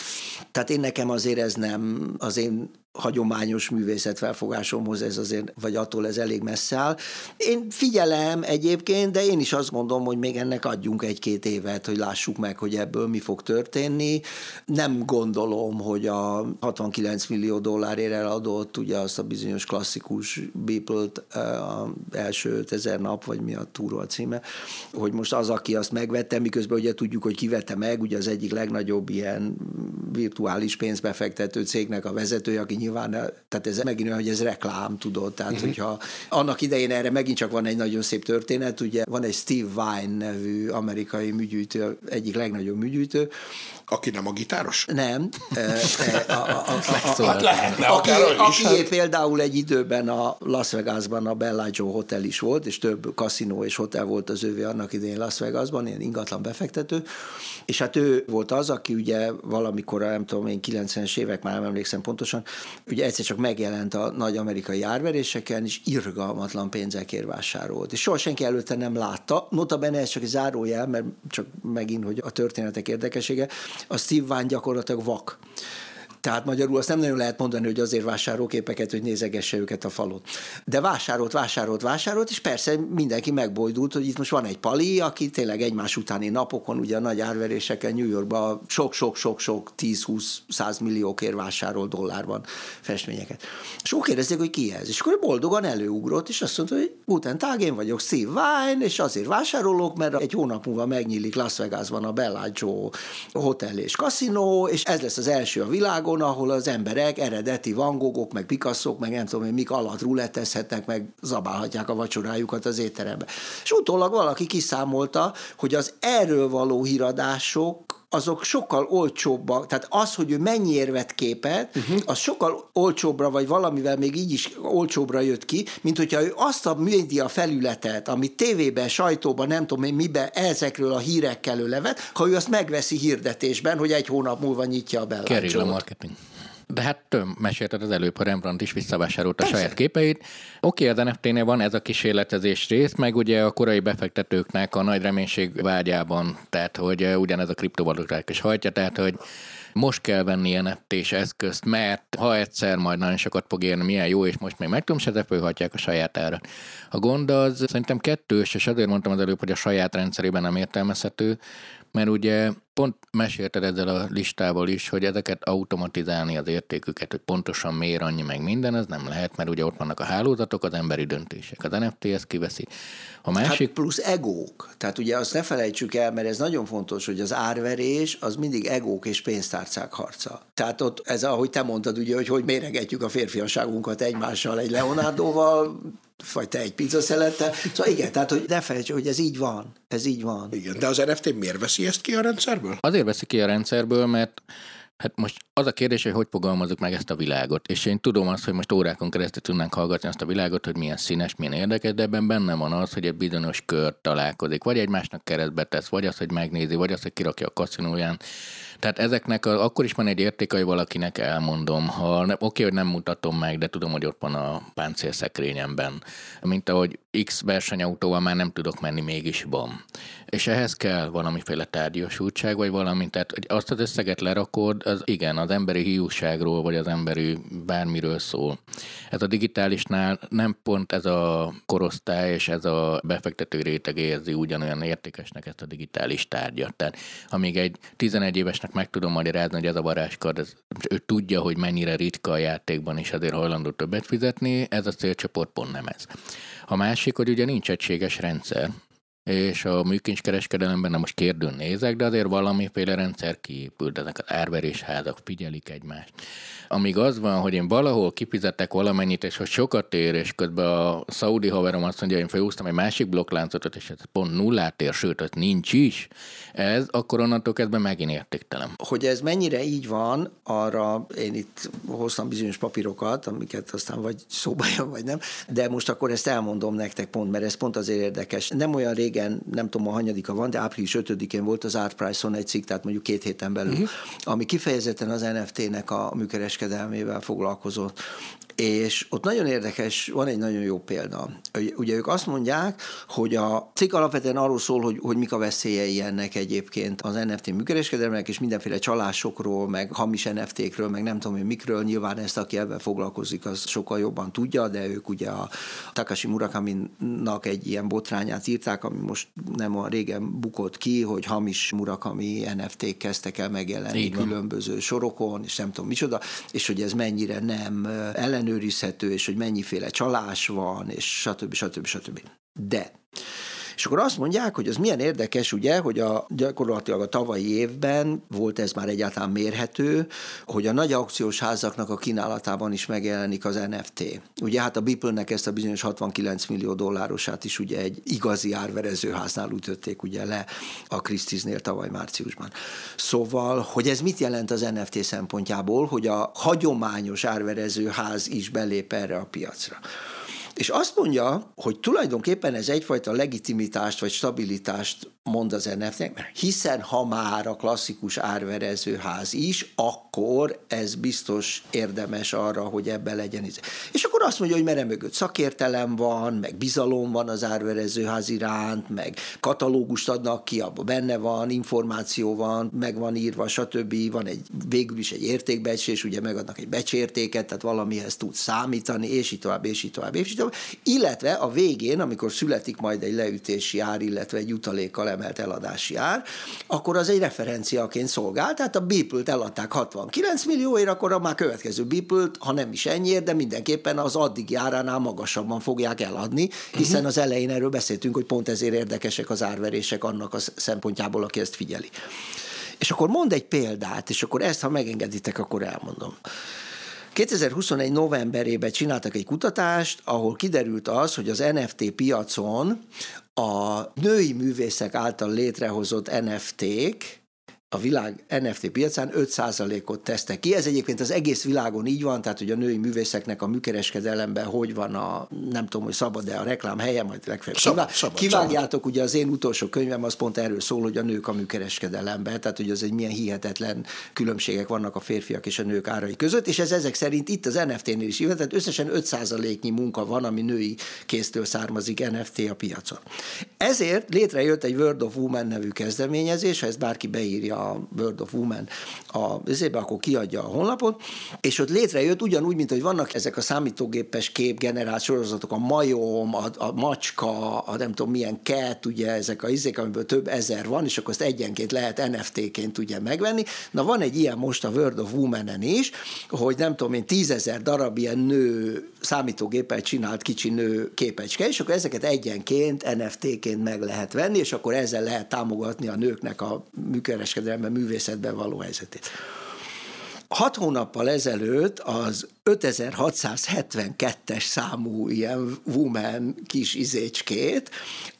Tehát én nekem azért ez nem, az én hagyományos művészet felfogásomhoz ez azért, vagy attól ez elég messze áll. Én figyelem egyébként, de én is azt mondom, hogy még ennek adjunk egy-két évet, hogy lássuk meg, hogy ebből mi fog történni. Nem gondolom, hogy a 69 millió dollárért eladott, ugye azt a bizonyos klasszikus Beeple-t, eh, első 5000 nap, vagy mi a túró címe, hogy most az, aki azt megvette, miközben ugye tudjuk, hogy kivette meg, ugye az egyik legnagyobb ilyen virtuális pénzbefektető cégnek a vezetője, aki nyilván, tehát ez megint olyan, hogy ez reklám, tudod, tehát uh-huh. hogyha annak idején erre megint csak van egy nagyon szép történet, ugye van egy Steve Vine nevű amerikai műgyűjtő, egyik legnagyobb műgyűjtő, aki nem a gitáros? Nem. Hát lehetne, aki, aki például egy időben a Las Vegasban a Bellagio Hotel is volt, és több kaszinó és hotel volt az ővé annak idején Las Vegasban, ilyen ingatlan befektető, és hát ő volt az, aki ugye valamikor, nem tudom én, 90-es évek, már nem emlékszem pontosan, ugye egyszer csak megjelent a nagy amerikai árveréseken, és irgalmatlan pénzekért vásárolt. És soha senki előtte nem látta. Notabene ez csak egy zárójel, mert csak megint, hogy a történetek érdekesége, a Steve Vine gyakorlatilag vak. Tehát magyarul azt nem nagyon lehet mondani, hogy azért vásárol képeket, hogy nézegesse őket a falon. De vásárolt, vásárolt, vásárolt, és persze mindenki megbojdult, hogy itt most van egy pali, aki tényleg egymás utáni napokon, ugye a nagy árveréseken New Yorkban sok-sok-sok-sok 10-20-100 milliókért vásárol dollárban festményeket. És úgy kérdezték, hogy ki ez. És akkor boldogan előugrott, és azt mondta, hogy Guten Tag, én vagyok Steve Vine, és azért vásárolok, mert egy hónap múlva megnyílik Las Vegasban a Bellagio hotel és kaszinó, és ez lesz az első a világon, világon, ahol az emberek eredeti vangogok, meg Picasso, meg nem tudom, mik alatt rulettezhetnek, meg zabálhatják a vacsorájukat az étterembe. És utólag valaki kiszámolta, hogy az erről való híradások azok sokkal olcsóbbak, tehát az, hogy ő mennyi érvet képet, uh-huh. az sokkal olcsóbbra, vagy valamivel még így is olcsóbbra jött ki, mint hogyha ő azt a média felületet, ami tévében, sajtóban, nem tudom én miben, ezekről a hírekkel ő levet, ha ő azt megveszi hirdetésben, hogy egy hónap múlva nyitja a Kerül a marketing. De hát töm, mesélted az előbb, hogy Rembrandt is visszavásárolta a saját képeit. Oké, az NFT-nél van ez a kísérletezés rész, meg ugye a korai befektetőknek a nagy reménység vágyában, tehát hogy ugyanez a kriptovaluták is hajtja, tehát hogy most kell venni ilyen és eszközt, mert ha egyszer majd nagyon sokat fog érni, milyen jó, és most még meg tudom, se a saját árat. A gond az szerintem kettős, és azért mondtam az előbb, hogy a saját rendszerében nem értelmezhető, mert ugye pont mesélted ezzel a listával is, hogy ezeket automatizálni az értéküket, hogy pontosan miért annyi meg minden, ez nem lehet, mert ugye ott vannak a hálózatok, az emberi döntések. Az NFT ezt kiveszi. A másik... Hát plusz egók. Tehát ugye azt ne felejtsük el, mert ez nagyon fontos, hogy az árverés az mindig egók és pénztárcák harca. Tehát ott ez, ahogy te mondtad, ugye, hogy hogy méregetjük a férfiasságunkat egymással egy Leonardoval, vagy te egy pizza szelette. Szóval igen, tehát hogy ne felejtsd, hogy ez így van. Ez így van. Igen, de az NFT miért veszi ezt ki a rendszerből? Azért veszi ki a rendszerből, mert Hát most az a kérdés, hogy hogy fogalmazunk meg ezt a világot. És én tudom azt, hogy most órákon keresztül tudnánk hallgatni azt a világot, hogy milyen színes, milyen érdekes, de ebben benne van az, hogy egy bizonyos kör találkozik. Vagy egymásnak keresztbe tesz, vagy az, hogy megnézi, vagy az, hogy kirakja a kaszinóján. Tehát ezeknek a, akkor is van egy értéke, hogy valakinek elmondom. Ha ne, oké, hogy nem mutatom meg, de tudom, hogy ott van a páncélszekrényemben. Mint ahogy X versenyautóval már nem tudok menni, mégis van. És ehhez kell valamiféle tárgyosultság, vagy valami, tehát hogy azt az összeget lerakod, az igen, az emberi hiúságról, vagy az emberi bármiről szól. Ez a digitálisnál nem pont ez a korosztály és ez a befektető réteg érzi ugyanolyan értékesnek ezt a digitális tárgyat. Tehát amíg egy 11 évesnek meg tudom magyarázni, hogy ez a varázskard, ez, ő tudja, hogy mennyire ritka a játékban, és azért hajlandó többet fizetni, ez a célcsoport pont nem ez. A másik, hogy ugye nincs egységes rendszer, és a műkincskereskedelemben nem most kérdőn nézek, de azért valamiféle rendszer kiépült, ezek az árverésházak figyelik egymást amíg az van, hogy én valahol kifizettek valamennyit, és hogy sokat ér, és közben a szaudi haverom azt mondja, hogy én felhúztam egy másik blokkláncot, és ez pont nullát ér, sőt, ott nincs is, ez akkor onnantól kezdve megint értéktelen. Hogy ez mennyire így van, arra én itt hoztam bizonyos papírokat, amiket aztán vagy szóba jön, vagy nem, de most akkor ezt elmondom nektek pont, mert ez pont azért érdekes. Nem olyan régen, nem tudom, a hanyadika van, de április 5-én volt az Art Price-on egy cikk, tehát mondjuk két héten belül, uh-huh. ami kifejezetten az NFT-nek a műkeres kereskedelmével foglalkozott. És ott nagyon érdekes, van egy nagyon jó példa. Ugye ők azt mondják, hogy a cikk alapvetően arról szól, hogy, hogy mik a veszélyei ennek egyébként az NFT műkereskedelmek, és mindenféle csalásokról, meg hamis NFT-kről, meg nem tudom, hogy mikről. Nyilván ezt, aki ebben foglalkozik, az sokkal jobban tudja, de ők ugye a Takashi Murakami-nak egy ilyen botrányát írták, ami most nem a régen bukott ki, hogy hamis Murakami NFT-k kezdtek el megjelenni különböző sorokon, és nem tudom micsoda, és hogy ez mennyire nem ellenőrizhető, és hogy mennyiféle csalás van, és stb. stb. stb. De és akkor azt mondják, hogy az milyen érdekes, ugye, hogy a, gyakorlatilag a tavalyi évben volt ez már egyáltalán mérhető, hogy a nagy aukciós házaknak a kínálatában is megjelenik az NFT. Ugye hát a Beeple-nek ezt a bizonyos 69 millió dollárosát is ugye egy igazi árverezőháznál ütötték ugye le a Christie's-nél tavaly márciusban. Szóval, hogy ez mit jelent az NFT szempontjából, hogy a hagyományos árverezőház is belép erre a piacra. És azt mondja, hogy tulajdonképpen ez egyfajta legitimitást vagy stabilitást mond az NFT-nek, hiszen ha már a klasszikus árverezőház is, akkor ez biztos érdemes arra, hogy ebben legyen. És akkor azt mondja, hogy mere mögött szakértelem van, meg bizalom van az árverezőház iránt, meg katalógust adnak ki, abban benne van, információ van, meg van írva, stb. Van egy, végül is egy értékbecsés, ugye megadnak egy becsértéket, tehát valamihez tud számítani, és így tovább, és így tovább, és így tovább. Illetve a végén, amikor születik majd egy leütési ár, illetve egy jutalékkal emelt eladási ár, akkor az egy referenciaként szolgál, tehát a Beeple-t eladták 69 millióért, akkor a már következő Beeple-t, ha nem is ennyiért, de mindenképpen az addig járánál magasabban fogják eladni, hiszen az elején erről beszéltünk, hogy pont ezért érdekesek az árverések annak a szempontjából, aki ezt figyeli. És akkor mond egy példát, és akkor ezt, ha megengeditek, akkor elmondom. 2021 novemberében csináltak egy kutatást, ahol kiderült az, hogy az NFT piacon a női művészek által létrehozott NFT-k a világ NFT piacán 5%-ot tesztek ki. Ez egyébként az egész világon így van, tehát hogy a női művészeknek a műkereskedelemben hogy van a, nem tudom, hogy szabad-e a reklám helye, majd legfeljebb szabad, szabad, kivágjátok, szabad. ugye az én utolsó könyvem az pont erről szól, hogy a nők a műkereskedelemben, tehát hogy az egy milyen hihetetlen különbségek vannak a férfiak és a nők árai között, és ez ezek szerint itt az NFT-nél is így tehát összesen 5%-nyi munka van, ami női kéztől származik NFT a piacon. Ezért létrejött egy World of Women nevű kezdeményezés, ha ezt bárki beírja a World of Women a ezébe, akkor kiadja a honlapot, és ott létrejött ugyanúgy, mint hogy vannak ezek a számítógépes képgenerált sorozatok, a majom, a, a macska, a nem tudom milyen cat, ugye ezek a izék, amiből több ezer van, és akkor azt egyenként lehet NFT-ként ugye megvenni. Na van egy ilyen most a World of Women-en is, hogy nem tudom én, tízezer darab ilyen nő számítógépet csinált kicsi nő képecske, és akkor ezeket egyenként NFT-ként meg lehet venni, és akkor ezzel lehet támogatni a nőknek a műkereskedelemben, művészetben való helyzetét. Hat hónappal ezelőtt az 5672-es számú ilyen woman kis izécskét,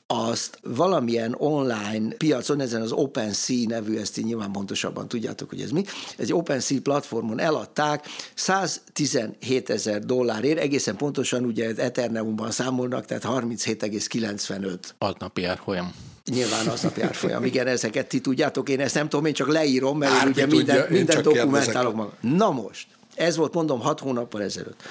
azt valamilyen online piacon, ezen az OpenSea nevű, ezt így nyilván pontosabban tudjátok, hogy ez mi, egy OpenSea platformon eladták 117 ezer dollárért, egészen pontosan ugye Ethereumban számolnak, tehát 37,95. Altnapi árfolyam. Nyilván aznapi árfolyam, igen, ezeket ti tudjátok, én ezt nem tudom, én csak leírom, mert Bárki ugye minden, tudja, minden dokumentálok magam. Na most, ez volt mondom hat hónappal ezelőtt.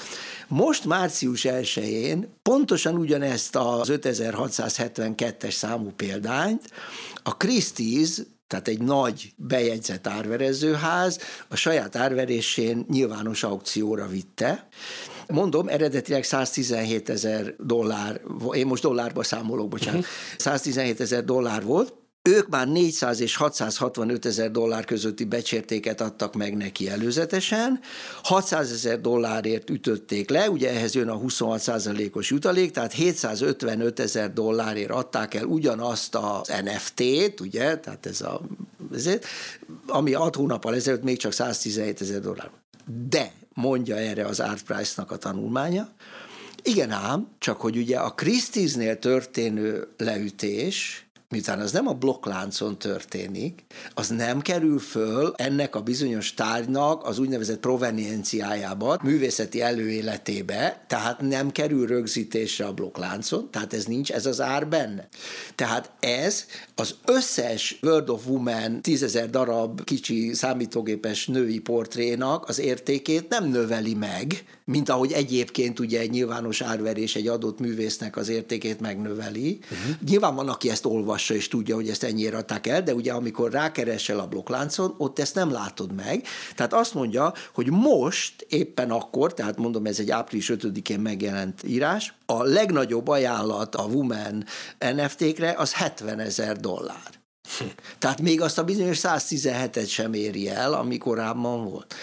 Most március 1-én pontosan ugyanezt az 5672-es számú példányt a Christie's tehát egy nagy bejegyzett árverezőház a saját árverésén nyilvános aukcióra vitte. Mondom, eredetileg 117 ezer dollár, én most dollárba számolok, bocsánat, 117 mhm. ezer dollár volt, ők már 400 és 665 ezer dollár közötti becsértéket adtak meg neki előzetesen, 600 ezer dollárért ütötték le, ugye ehhez jön a 26 os jutalék, tehát 755 ezer dollárért adták el ugyanazt az NFT-t, ugye, tehát ez a, ezért, ami 6 hónappal ezelőtt még csak 117 ezer dollár. De, mondja erre az Art Price-nak a tanulmánya, igen ám, csak hogy ugye a Christie's-nél történő leütés, miután az nem a blokkláncon történik, az nem kerül föl ennek a bizonyos tárgynak az úgynevezett provenienciájába, művészeti előéletébe, tehát nem kerül rögzítésre a blokkláncon, tehát ez nincs, ez az ár benne. Tehát ez az összes World of Woman tízezer darab kicsi számítógépes női portrénak az értékét nem növeli meg, mint ahogy egyébként ugye egy nyilvános árverés egy adott művésznek az értékét megnöveli. Uh-huh. Nyilván van, aki ezt olvassa és tudja, hogy ezt ennyire adták el, de ugye amikor rákeresel a blokkláncon, ott ezt nem látod meg. Tehát azt mondja, hogy most éppen akkor, tehát mondom, ez egy április 5-én megjelent írás, a legnagyobb ajánlat a Woman NFT-kre az 70 ezer dollár. Hm. Tehát még azt a bizonyos 117-et sem éri el, ami korábban volt.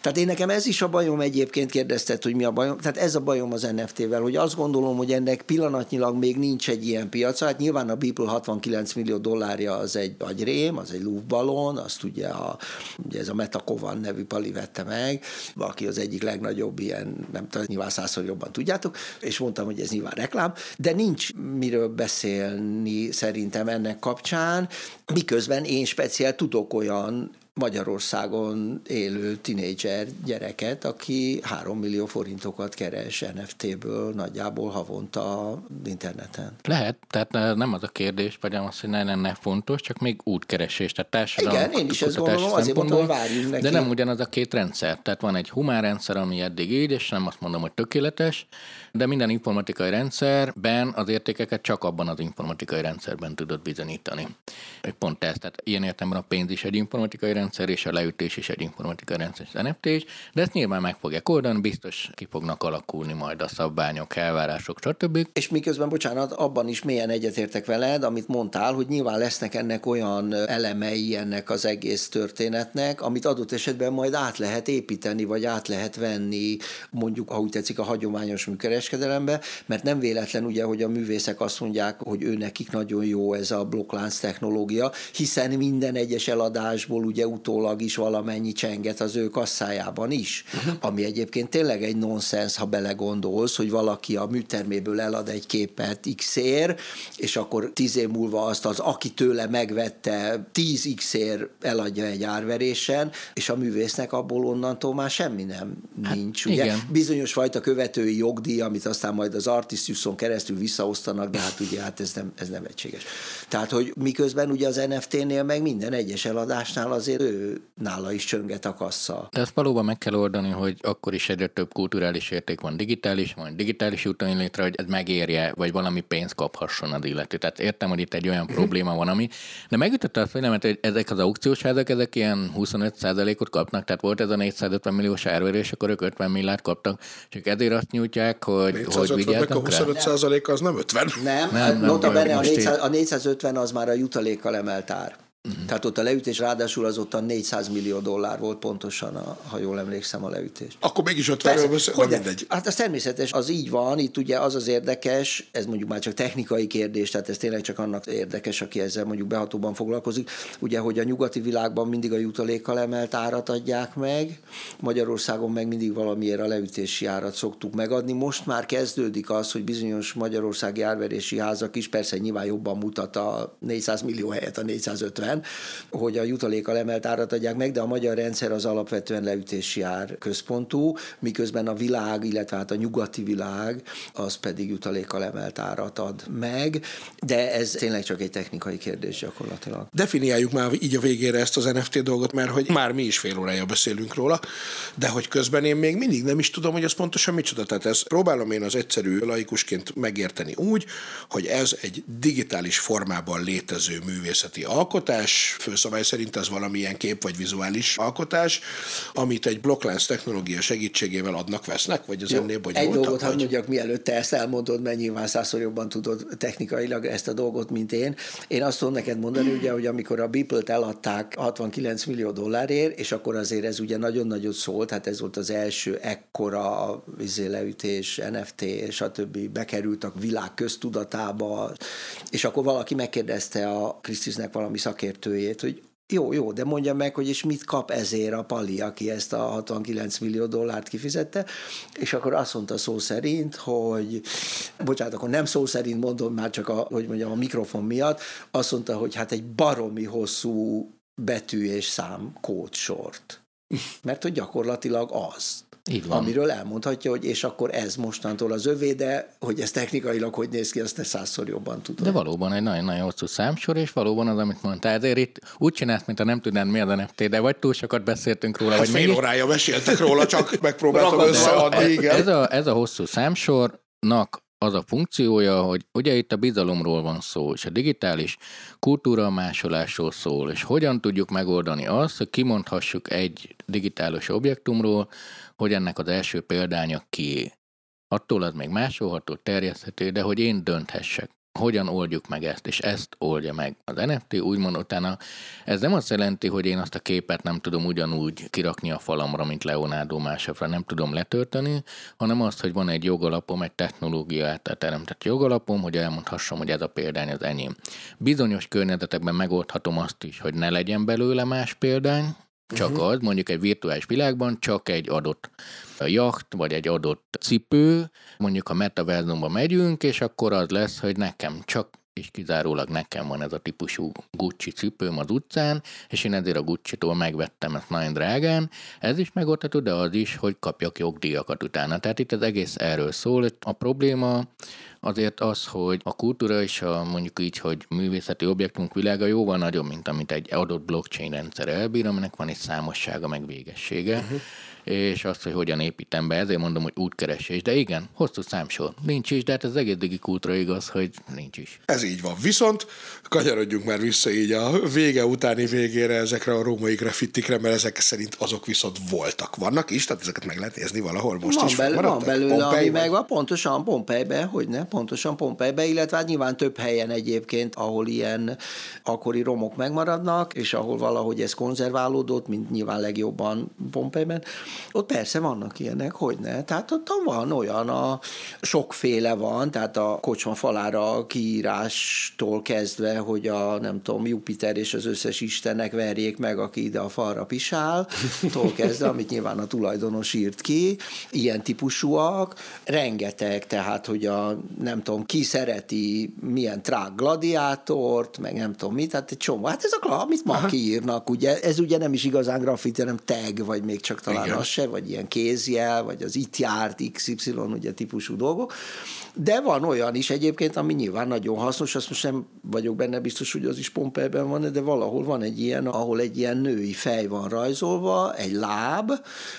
Tehát én nekem ez is a bajom egyébként kérdezted, hogy mi a bajom. Tehát ez a bajom az NFT-vel, hogy azt gondolom, hogy ennek pillanatnyilag még nincs egy ilyen piaca. Hát nyilván a Beeple 69 millió dollárja az egy agyrém, az egy lúvbalon, azt ugye, a, ugye ez a Metakovan nevű pali vette meg, aki az egyik legnagyobb ilyen, nem tudom, nyilván százszor jobban tudjátok, és mondtam, hogy ez nyilván reklám, de nincs miről beszélni szerintem ennek kapcsán, miközben én speciál tudok olyan Magyarországon élő tinédzser gyereket, aki 3 millió forintokat keres NFT-ből nagyjából havonta interneten. Lehet, tehát nem az a kérdés, vagy az, hogy ne lenne fontos, csak még útkeresés, tehát társadalom. Igen, én is ezt gondolom, azért mondom, hogy várjunk neki. De nem ugyanaz a két rendszer. Tehát van egy humán rendszer, ami eddig így, és nem azt mondom, hogy tökéletes, de minden informatikai rendszerben az értékeket csak abban az informatikai rendszerben tudod bizonyítani. Pont ez, tehát ilyen értelemben a pénz is egy informatikai rendszer, és a leütés is egy informatikai rendszer, és NFT is, de ezt nyilván meg fogják oldani, biztos ki fognak alakulni majd a szabványok, elvárások, stb. És miközben, bocsánat, abban is mélyen egyetértek veled, amit mondtál, hogy nyilván lesznek ennek olyan elemei ennek az egész történetnek, amit adott esetben majd át lehet építeni, vagy át lehet venni, mondjuk, úgy tetszik, a hagyományos műkereskedelembe, mert nem véletlen ugye, hogy a művészek azt mondják, hogy ő nekik nagyon jó ez a blokklánc technológia, hiszen minden egyes eladásból ugye utólag is valamennyi csenget az ő kasszájában is, uh-huh. ami egyébként tényleg egy nonsens, ha belegondolsz, hogy valaki a műterméből elad egy képet x ér, és akkor tíz év múlva azt az, aki tőle megvette 10 x ér eladja egy árverésen, és a művésznek abból onnantól már semmi nem hát, nincs. Ugye? Igen. Bizonyos fajta követői jogdíj, amit aztán majd az Artistiuson keresztül visszaosztanak, de hát ugye hát ez nem, ez nem egységes. Tehát, hogy miközben ugye az NFT-nél meg minden egyes eladásnál azért ő nála is csönget a kassa. De ezt valóban meg kell oldani, hogy akkor is egyre több kulturális érték van digitális, van digitális úton létre, hogy ez megérje, vagy valami pénzt kaphasson az illető. Tehát értem, hogy itt egy olyan uh-huh. probléma van, ami, de megütötte a fejlemet, hogy ezek az aukciós házak, ezek ilyen 25%-ot kapnak, tehát volt ez a 450 milliós árverés, akkor ők 50 milliárd kaptak, csak ezért azt nyújtják, hogy, hogy vigyáznak a 25% az nem 50. Nem, nem, nem nota bene a, 400, a 450 az már a jutalékkal emelt ár. Uh-huh. Tehát ott a leütés ráadásul az ott a 400 millió dollár volt pontosan, a, ha jól emlékszem a leütés. Akkor mégis ott van, mindegy. Hát az természetes, az így van, itt ugye az az érdekes, ez mondjuk már csak technikai kérdés, tehát ez tényleg csak annak érdekes, aki ezzel mondjuk behatóban foglalkozik, ugye, hogy a nyugati világban mindig a jutalékkal emelt árat adják meg, Magyarországon meg mindig valamiért a leütési árat szoktuk megadni. Most már kezdődik az, hogy bizonyos magyarországi árverési házak is, persze nyilván jobban mutat a 400 millió helyett a 450, ellen, hogy a jutalékkal emelt árat adják meg, de a magyar rendszer az alapvetően leütési ár központú, miközben a világ, illetve hát a nyugati világ, az pedig jutalékkal emelt árat ad meg, de ez tényleg csak egy technikai kérdés gyakorlatilag. Definiáljuk már így a végére ezt az NFT dolgot, mert hogy már mi is fél órája beszélünk róla, de hogy közben én még mindig nem is tudom, hogy ez pontosan micsoda. Tehát ezt próbálom én az egyszerű laikusként megérteni úgy, hogy ez egy digitális formában létező művészeti alkotás, alkotás, főszabály szerint ez valamilyen kép vagy vizuális alkotás, amit egy blokklánc technológia segítségével adnak, vesznek, vagy az Jó, ennél bonyolultabb? Egy dolgot hadd mondjak, mielőtt te ezt elmondod, mert nyilván százszor jobban tudod technikailag ezt a dolgot, mint én. Én azt tudom neked mondani, ugye, hogy amikor a Beeple-t eladták 69 millió dollárért, és akkor azért ez ugye nagyon-nagyon szólt, hát ez volt az első ekkora vizé leütés, NFT, és a többi bekerült a világ köztudatába, és akkor valaki megkérdezte a Krisztusnek valami szakértőt, szakértőjét, hogy jó, jó, de mondja meg, hogy és mit kap ezért a Pali, aki ezt a 69 millió dollárt kifizette, és akkor azt mondta szó szerint, hogy, bocsánat, akkor nem szó szerint mondom, már csak a, hogy mondjam, a mikrofon miatt, azt mondta, hogy hát egy baromi hosszú betű és szám kódsort. Mert hogy gyakorlatilag az. Így van. amiről elmondhatja, hogy és akkor ez mostantól az övé, de hogy ez technikailag hogy néz ki, azt te százszor jobban tudod. De valóban egy nagyon-nagyon hosszú számsor, és valóban az, amit mondtál, ezért itt úgy csinálsz, mint a nem tudnád mi az NFT, de vagy túl sokat beszéltünk róla, hát vagy fél órája meséltek róla, csak *laughs* megpróbáltam összeadni, igen. Ez a, ez a hosszú számsornak az a funkciója, hogy ugye itt a bizalomról van szó, és a digitális kultúra másolásról szól, és hogyan tudjuk megoldani azt, hogy kimondhassuk egy digitális objektumról, hogy ennek az első példánya kié. Attól az még másolható, terjeszthető, de hogy én dönthessek hogyan oldjuk meg ezt, és ezt oldja meg az NFT, úgymond utána. Ez nem azt jelenti, hogy én azt a képet nem tudom ugyanúgy kirakni a falamra, mint Leonardo másokra, nem tudom letölteni, hanem azt, hogy van egy jogalapom, egy technológia által teremtett jogalapom, hogy elmondhassam, hogy ez a példány az enyém. Bizonyos környezetekben megoldhatom azt is, hogy ne legyen belőle más példány, csak uh-huh. az, mondjuk egy virtuális világban csak egy adott jacht, vagy egy adott cipő, mondjuk a metaverzumba megyünk, és akkor az lesz, hogy nekem csak és kizárólag nekem van ez a típusú Gucci cipőm az utcán, és én ezért a Gucci-tól megvettem ezt nagyon drágán. Ez is megoldható, de az is, hogy kapjak jogdíjakat utána. Tehát itt az egész erről szól. A probléma azért az, hogy a kultúra és a mondjuk így, hogy művészeti objektumok világa jóval nagyobb, mint amit egy adott blockchain rendszer elbír, aminek van egy számossága, meg végessége. Uh-huh és azt, hogy hogyan építem be, ezért mondom, hogy útkeresés. De igen, hosszú számsor. Nincs is, de hát az egész kultra igaz, hogy nincs is. Ez így van. Viszont kanyarodjunk már vissza így a vége utáni végére ezekre a római graffitikre, mert ezek szerint azok viszont voltak. Vannak is, tehát ezeket meg lehet nézni valahol most van is. Belőle, van belőle, Pompei ami megvan, pontosan Pompejbe, hogy ne, pontosan Pompejbe, illetve hát nyilván több helyen egyébként, ahol ilyen akkori romok megmaradnak, és ahol valahogy ez konzerválódott, mint nyilván legjobban Pompejben, ott persze vannak ilyenek, hogy ne. Tehát ott van olyan, a sokféle van, tehát a kocsma falára kiírástól kezdve, hogy a nem tudom, Jupiter és az összes istenek verjék meg, aki ide a falra pisál, tól kezdve, amit nyilván a tulajdonos írt ki, ilyen típusúak, rengeteg, tehát, hogy a nem tudom, ki szereti milyen trák gladiátort, meg nem tudom mit, tehát egy csomó. Hát ez a amit ma kiírnak, ugye, ez ugye nem is igazán grafit, hanem tag, vagy még csak talán Igen. Se, vagy ilyen kézjel, vagy az itt járt XY, ugye típusú dolgok. De van olyan is egyébként, ami nyilván nagyon hasznos, azt most nem vagyok benne biztos, hogy az is Pompeiben van, de valahol van egy ilyen, ahol egy ilyen női fej van rajzolva, egy láb,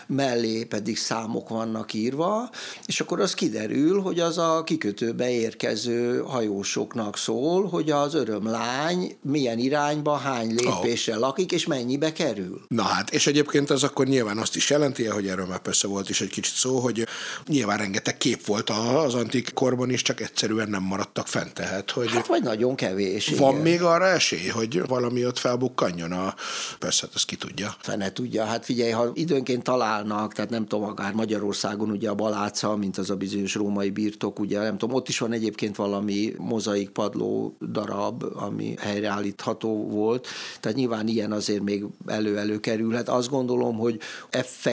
mellé pedig számok vannak írva, és akkor az kiderül, hogy az a kikötőbe érkező hajósoknak szól, hogy az örömlány milyen irányba, hány lépéssel oh. lakik, és mennyibe kerül. Na hát, és egyébként az akkor nyilván azt is jelenti, hogy erről már persze volt is egy kicsit szó, hogy nyilván rengeteg kép volt az antik korban is, csak egyszerűen nem maradtak fent. Tehát, hogy hát vagy nagyon kevés. Van igen. még arra esély, hogy valami ott felbukkanjon a... Persze, hát ezt ki tudja. Fene tudja. Hát figyelj, ha időnként találnak, tehát nem tudom, akár Magyarországon ugye a Baláca, mint az a bizonyos római birtok, ugye nem tudom, ott is van egyébként valami mozaik padló darab, ami helyreállítható volt, tehát nyilván ilyen azért még elő-elő kerülhet. Azt gondolom, hogy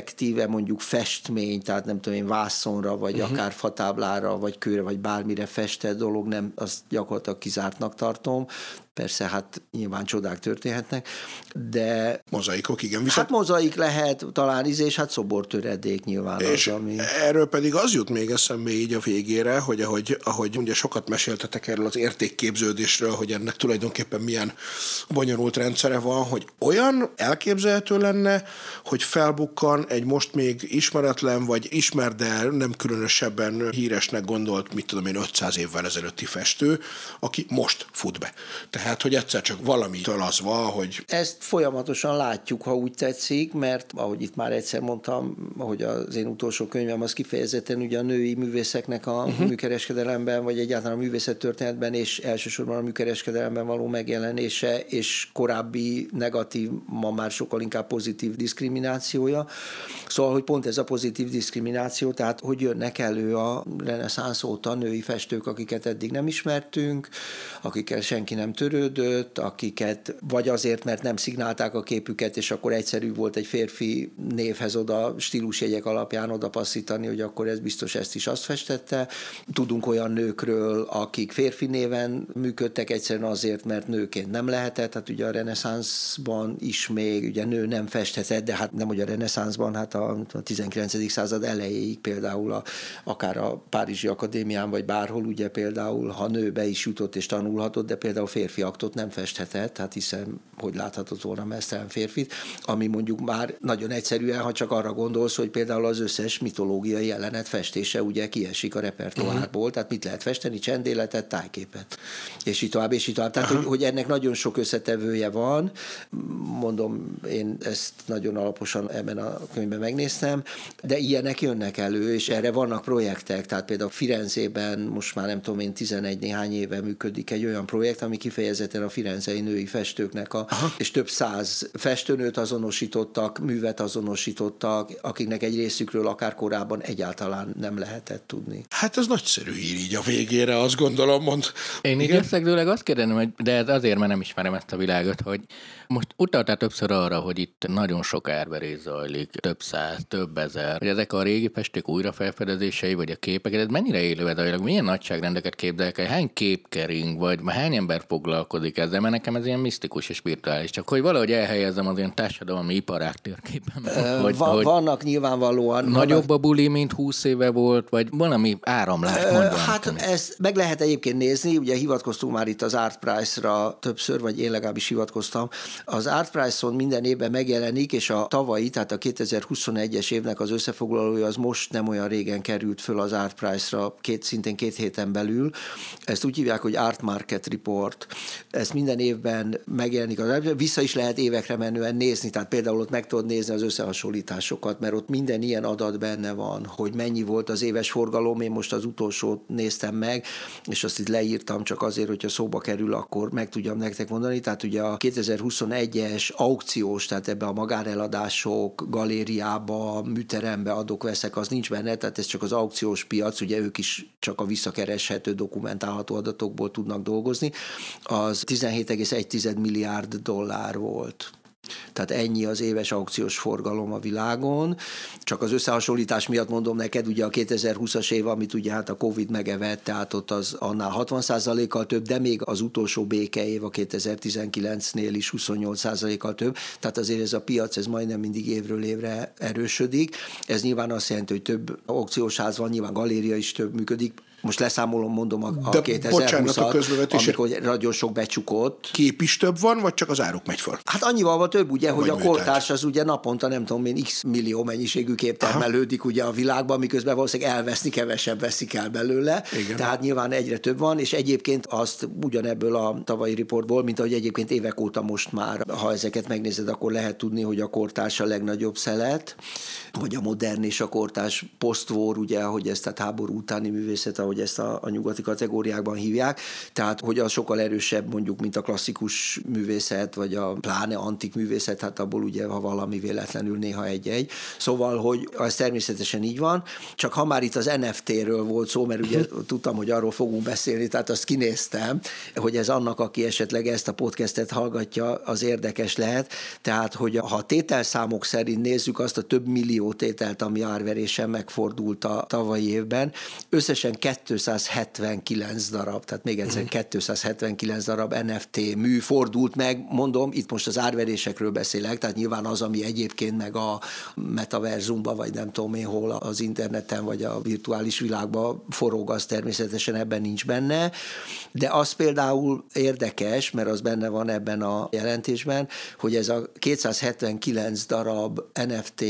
effektíve mondjuk festmény, tehát nem tudom én vászonra, vagy uh-huh. akár fatáblára, vagy kőre, vagy bármire festett dolog, nem, azt gyakorlatilag kizártnak tartom. Persze, hát nyilván csodák történhetnek, de... Mozaikok, igen. Viszont... Hát mozaik lehet, talán íz, és hát szobortöredék nyilván és az, ami... erről pedig az jut még eszembe így a végére, hogy ahogy, ahogy ugye sokat meséltetek erről az értékképződésről, hogy ennek tulajdonképpen milyen bonyolult rendszere van, hogy olyan elképzelhető lenne, hogy felbukkan egy most még ismeretlen, vagy ismert, de nem különösebben híresnek gondolt, mit tudom én, 500 évvel ezelőtti festő, aki most fut be. Tehát tehát, hogy egyszer csak valamitől az van, hogy... Ezt folyamatosan látjuk, ha úgy tetszik, mert ahogy itt már egyszer mondtam, hogy az én utolsó könyvem az kifejezetten ugye a női művészeknek a uh-huh. műkereskedelemben, vagy egyáltalán a művészettörténetben, és elsősorban a műkereskedelemben való megjelenése, és korábbi negatív, ma már sokkal inkább pozitív diszkriminációja. Szóval, hogy pont ez a pozitív diszkrimináció, tehát hogy jönnek elő a reneszánsz óta női festők, akiket eddig nem ismertünk, akikkel senki nem törő, törődött, akiket vagy azért, mert nem szignálták a képüket, és akkor egyszerű volt egy férfi névhez oda stílusjegyek alapján oda passzítani, hogy akkor ez biztos ezt is azt festette. Tudunk olyan nőkről, akik férfi néven működtek egyszerűen azért, mert nőként nem lehetett, hát ugye a reneszánszban is még, ugye nő nem festhetett, de hát nem hogy a reneszánszban, hát a, a 19. század elejéig például a, akár a Párizsi Akadémián, vagy bárhol ugye például, ha nő be is jutott és tanulhatott, de például férfi aktot nem festhetett, hát hiszen hogy láthatott volna mesztelen férfit, ami mondjuk már nagyon egyszerűen, ha csak arra gondolsz, hogy például az összes mitológiai jelenet festése ugye kiesik a repertoárból, uh-huh. tehát mit lehet festeni, csendéletet, tájképet, és így tovább, és így tovább. Tehát, uh-huh. hogy, hogy ennek nagyon sok összetevője van, mondom, én ezt nagyon alaposan ebben a könyvben megnéztem, de ilyenek jönnek elő, és erre vannak projektek, tehát például Firenzében most már nem tudom én 11 néhány éve működik egy olyan projekt, ami kifejez kifejezetten a firenzei női festőknek, a, és több száz festőnőt azonosítottak, művet azonosítottak, akiknek egy részükről akár korábban egyáltalán nem lehetett tudni. Hát ez nagyszerű hír így a végére, azt gondolom, mond. Én így összegzőleg azt kérdenem, hogy de ez azért, mert nem ismerem ezt a világot, hogy most utaltál többször arra, hogy itt nagyon sok árverés zajlik, több száz, több ezer, hogy ezek a régi festék újrafelfedezései, vagy a képek, ez mennyire élő ez milyen nagyságrendeket képzelek el, hány kép kering, vagy hány ember foglalkozik ezzel, mert nekem ez ilyen misztikus és spirituális, csak hogy valahogy elhelyezzem az ilyen társadalmi iparák térképen. Hogy, Va- hogy vannak nyilvánvalóan. Nagyobb a buli, mint 20 éve volt, vagy valami áramlás mondja. Hát ezt meg lehet egyébként nézni, ugye hivatkoztunk már itt az Art Price-ra többször, vagy én legalábbis hivatkoztam, az Art Price-on minden évben megjelenik, és a tavalyi, tehát a 2021-es évnek az összefoglalója az most nem olyan régen került föl az Art Price-ra, két, szintén két héten belül. Ezt úgy hívják, hogy Art Market Report. Ezt minden évben megjelenik az vissza is lehet évekre menően nézni, tehát például ott meg tudod nézni az összehasonlításokat, mert ott minden ilyen adat benne van, hogy mennyi volt az éves forgalom, én most az utolsót néztem meg, és azt itt leírtam csak azért, hogyha szóba kerül, akkor meg tudjam nektek mondani. Tehát ugye a 21-es aukciós, tehát ebbe a magáreladások, galériába, műterembe adok, veszek, az nincs benne, tehát ez csak az aukciós piac, ugye ők is csak a visszakereshető, dokumentálható adatokból tudnak dolgozni, az 17,1 milliárd dollár volt. Tehát ennyi az éves aukciós forgalom a világon. Csak az összehasonlítás miatt mondom neked, ugye a 2020-as év, amit ugye hát a Covid megevett, tehát ott az annál 60%-kal több, de még az utolsó béke év a 2019-nél is 28%-kal több. Tehát azért ez a piac, ez majdnem mindig évről évre erősödik. Ez nyilván azt jelenti, hogy több aukciós ház van, nyilván galéria is több működik, most leszámolom, mondom a, a 2020-at, amikor nagyon sok becsukott. Kép is több van, vagy csak az áruk megy föl? Hát annyival van több, ugye, vagy hogy a kortárs az ugye naponta nem tudom én x millió mennyiségű kép termelődik ugye a világban, miközben valószínűleg elveszni kevesebb veszik el belőle. Igen. Tehát nyilván egyre több van, és egyébként azt ugyanebből a tavalyi riportból, mint ahogy egyébként évek óta most már, ha ezeket megnézed, akkor lehet tudni, hogy a kortárs a legnagyobb szelet, vagy a modern és a kortárs posztvór, ugye, hogy ezt a háború utáni művészet, ahogy ezt a, a nyugati kategóriákban hívják, tehát hogy az sokkal erősebb mondjuk, mint a klasszikus művészet, vagy a pláne antik művészet, hát abból ugye, ha valami véletlenül néha egy-egy. Szóval, hogy ez természetesen így van, csak ha már itt az NFT-ről volt szó, mert ugye *laughs* tudtam, hogy arról fogunk beszélni, tehát azt kinéztem, hogy ez annak, aki esetleg ezt a podcastet hallgatja, az érdekes lehet. Tehát, hogy ha tételszámok szerint nézzük azt a több millió tételt, ami árverésen megfordult a tavalyi évben, összesen 279 darab, tehát még egyszer 279 mhm. darab NFT mű fordult meg, mondom, itt most az árverésekről beszélek, tehát nyilván az, ami egyébként meg a metaverzumban, vagy nem tudom én hol az interneten, vagy a virtuális világban forog, az természetesen ebben nincs benne, de az például érdekes, mert az benne van ebben a jelentésben, hogy ez a 279 darab NFT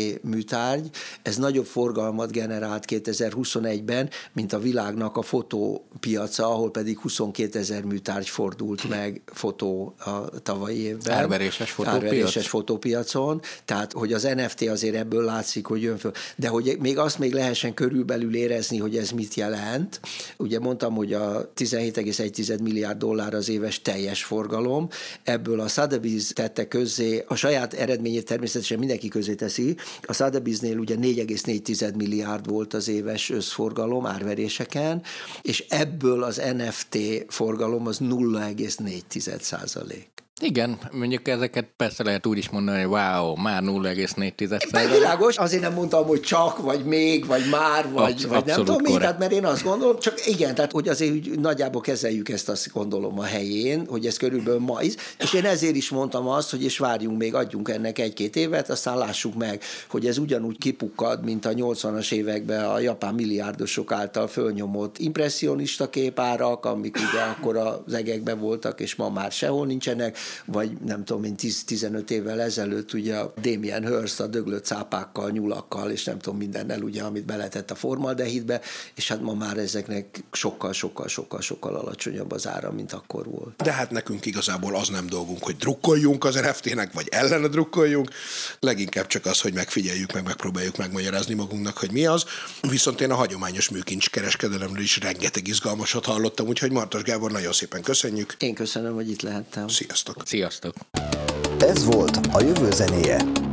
műtárgy, ez nagyobb forgalmat generált 2021-ben, mint a világnak a fotópiaca, ahol pedig 22 ezer műtárgy fordult meg fotó a tavalyi évben. Árveréses fotópiac. Árveréses fotópiacon, tehát hogy az NFT azért ebből látszik, hogy jön föl. De hogy még azt még lehessen körülbelül érezni, hogy ez mit jelent. Ugye mondtam, hogy a 17,1 milliárd dollár az éves teljes forgalom, ebből a Sotheby's tette közzé, a saját eredményét természetesen mindenki közé teszi, a Sotheby's-nél ugye 4,4 milliárd volt az éves összforgalom árveréseken, és ebből az NFT forgalom az 0,4 százalék. Igen, mondjuk ezeket persze lehet úgy is mondani, hogy wow, már 0,4 Világos, azért nem mondtam, hogy csak, vagy még, vagy már, vagy, Absz- vagy nem tudom mi, tehát mert én azt gondolom, csak igen, tehát hogy azért úgy nagyjából kezeljük ezt azt gondolom a helyén, hogy ez körülbelül ma is, és én ezért is mondtam azt, hogy és várjunk még, adjunk ennek egy-két évet, aztán lássuk meg, hogy ez ugyanúgy kipukkad, mint a 80-as években a japán milliárdosok által fölnyomott impressionista képárak, amik ugye akkor az egekben voltak, és ma már sehol nincsenek, vagy nem tudom én 10-15 évvel ezelőtt ugye a Damien Hirst a döglött cápákkal, nyulakkal, és nem tudom mindennel ugye, amit beletett a formaldehidbe, és hát ma már ezeknek sokkal, sokkal, sokkal, sokkal alacsonyabb az ára, mint akkor volt. De hát nekünk igazából az nem dolgunk, hogy drukkoljunk az NFT-nek, vagy ellene drukkoljunk, leginkább csak az, hogy megfigyeljük, meg megpróbáljuk megmagyarázni magunknak, hogy mi az. Viszont én a hagyományos műkincs kereskedelemről is rengeteg izgalmasat hallottam, úgyhogy Martos Gábor, nagyon szépen köszönjük. Én köszönöm, hogy itt lehettem. Sziasztok! Sziasztok! Ez volt a jövő zenéje.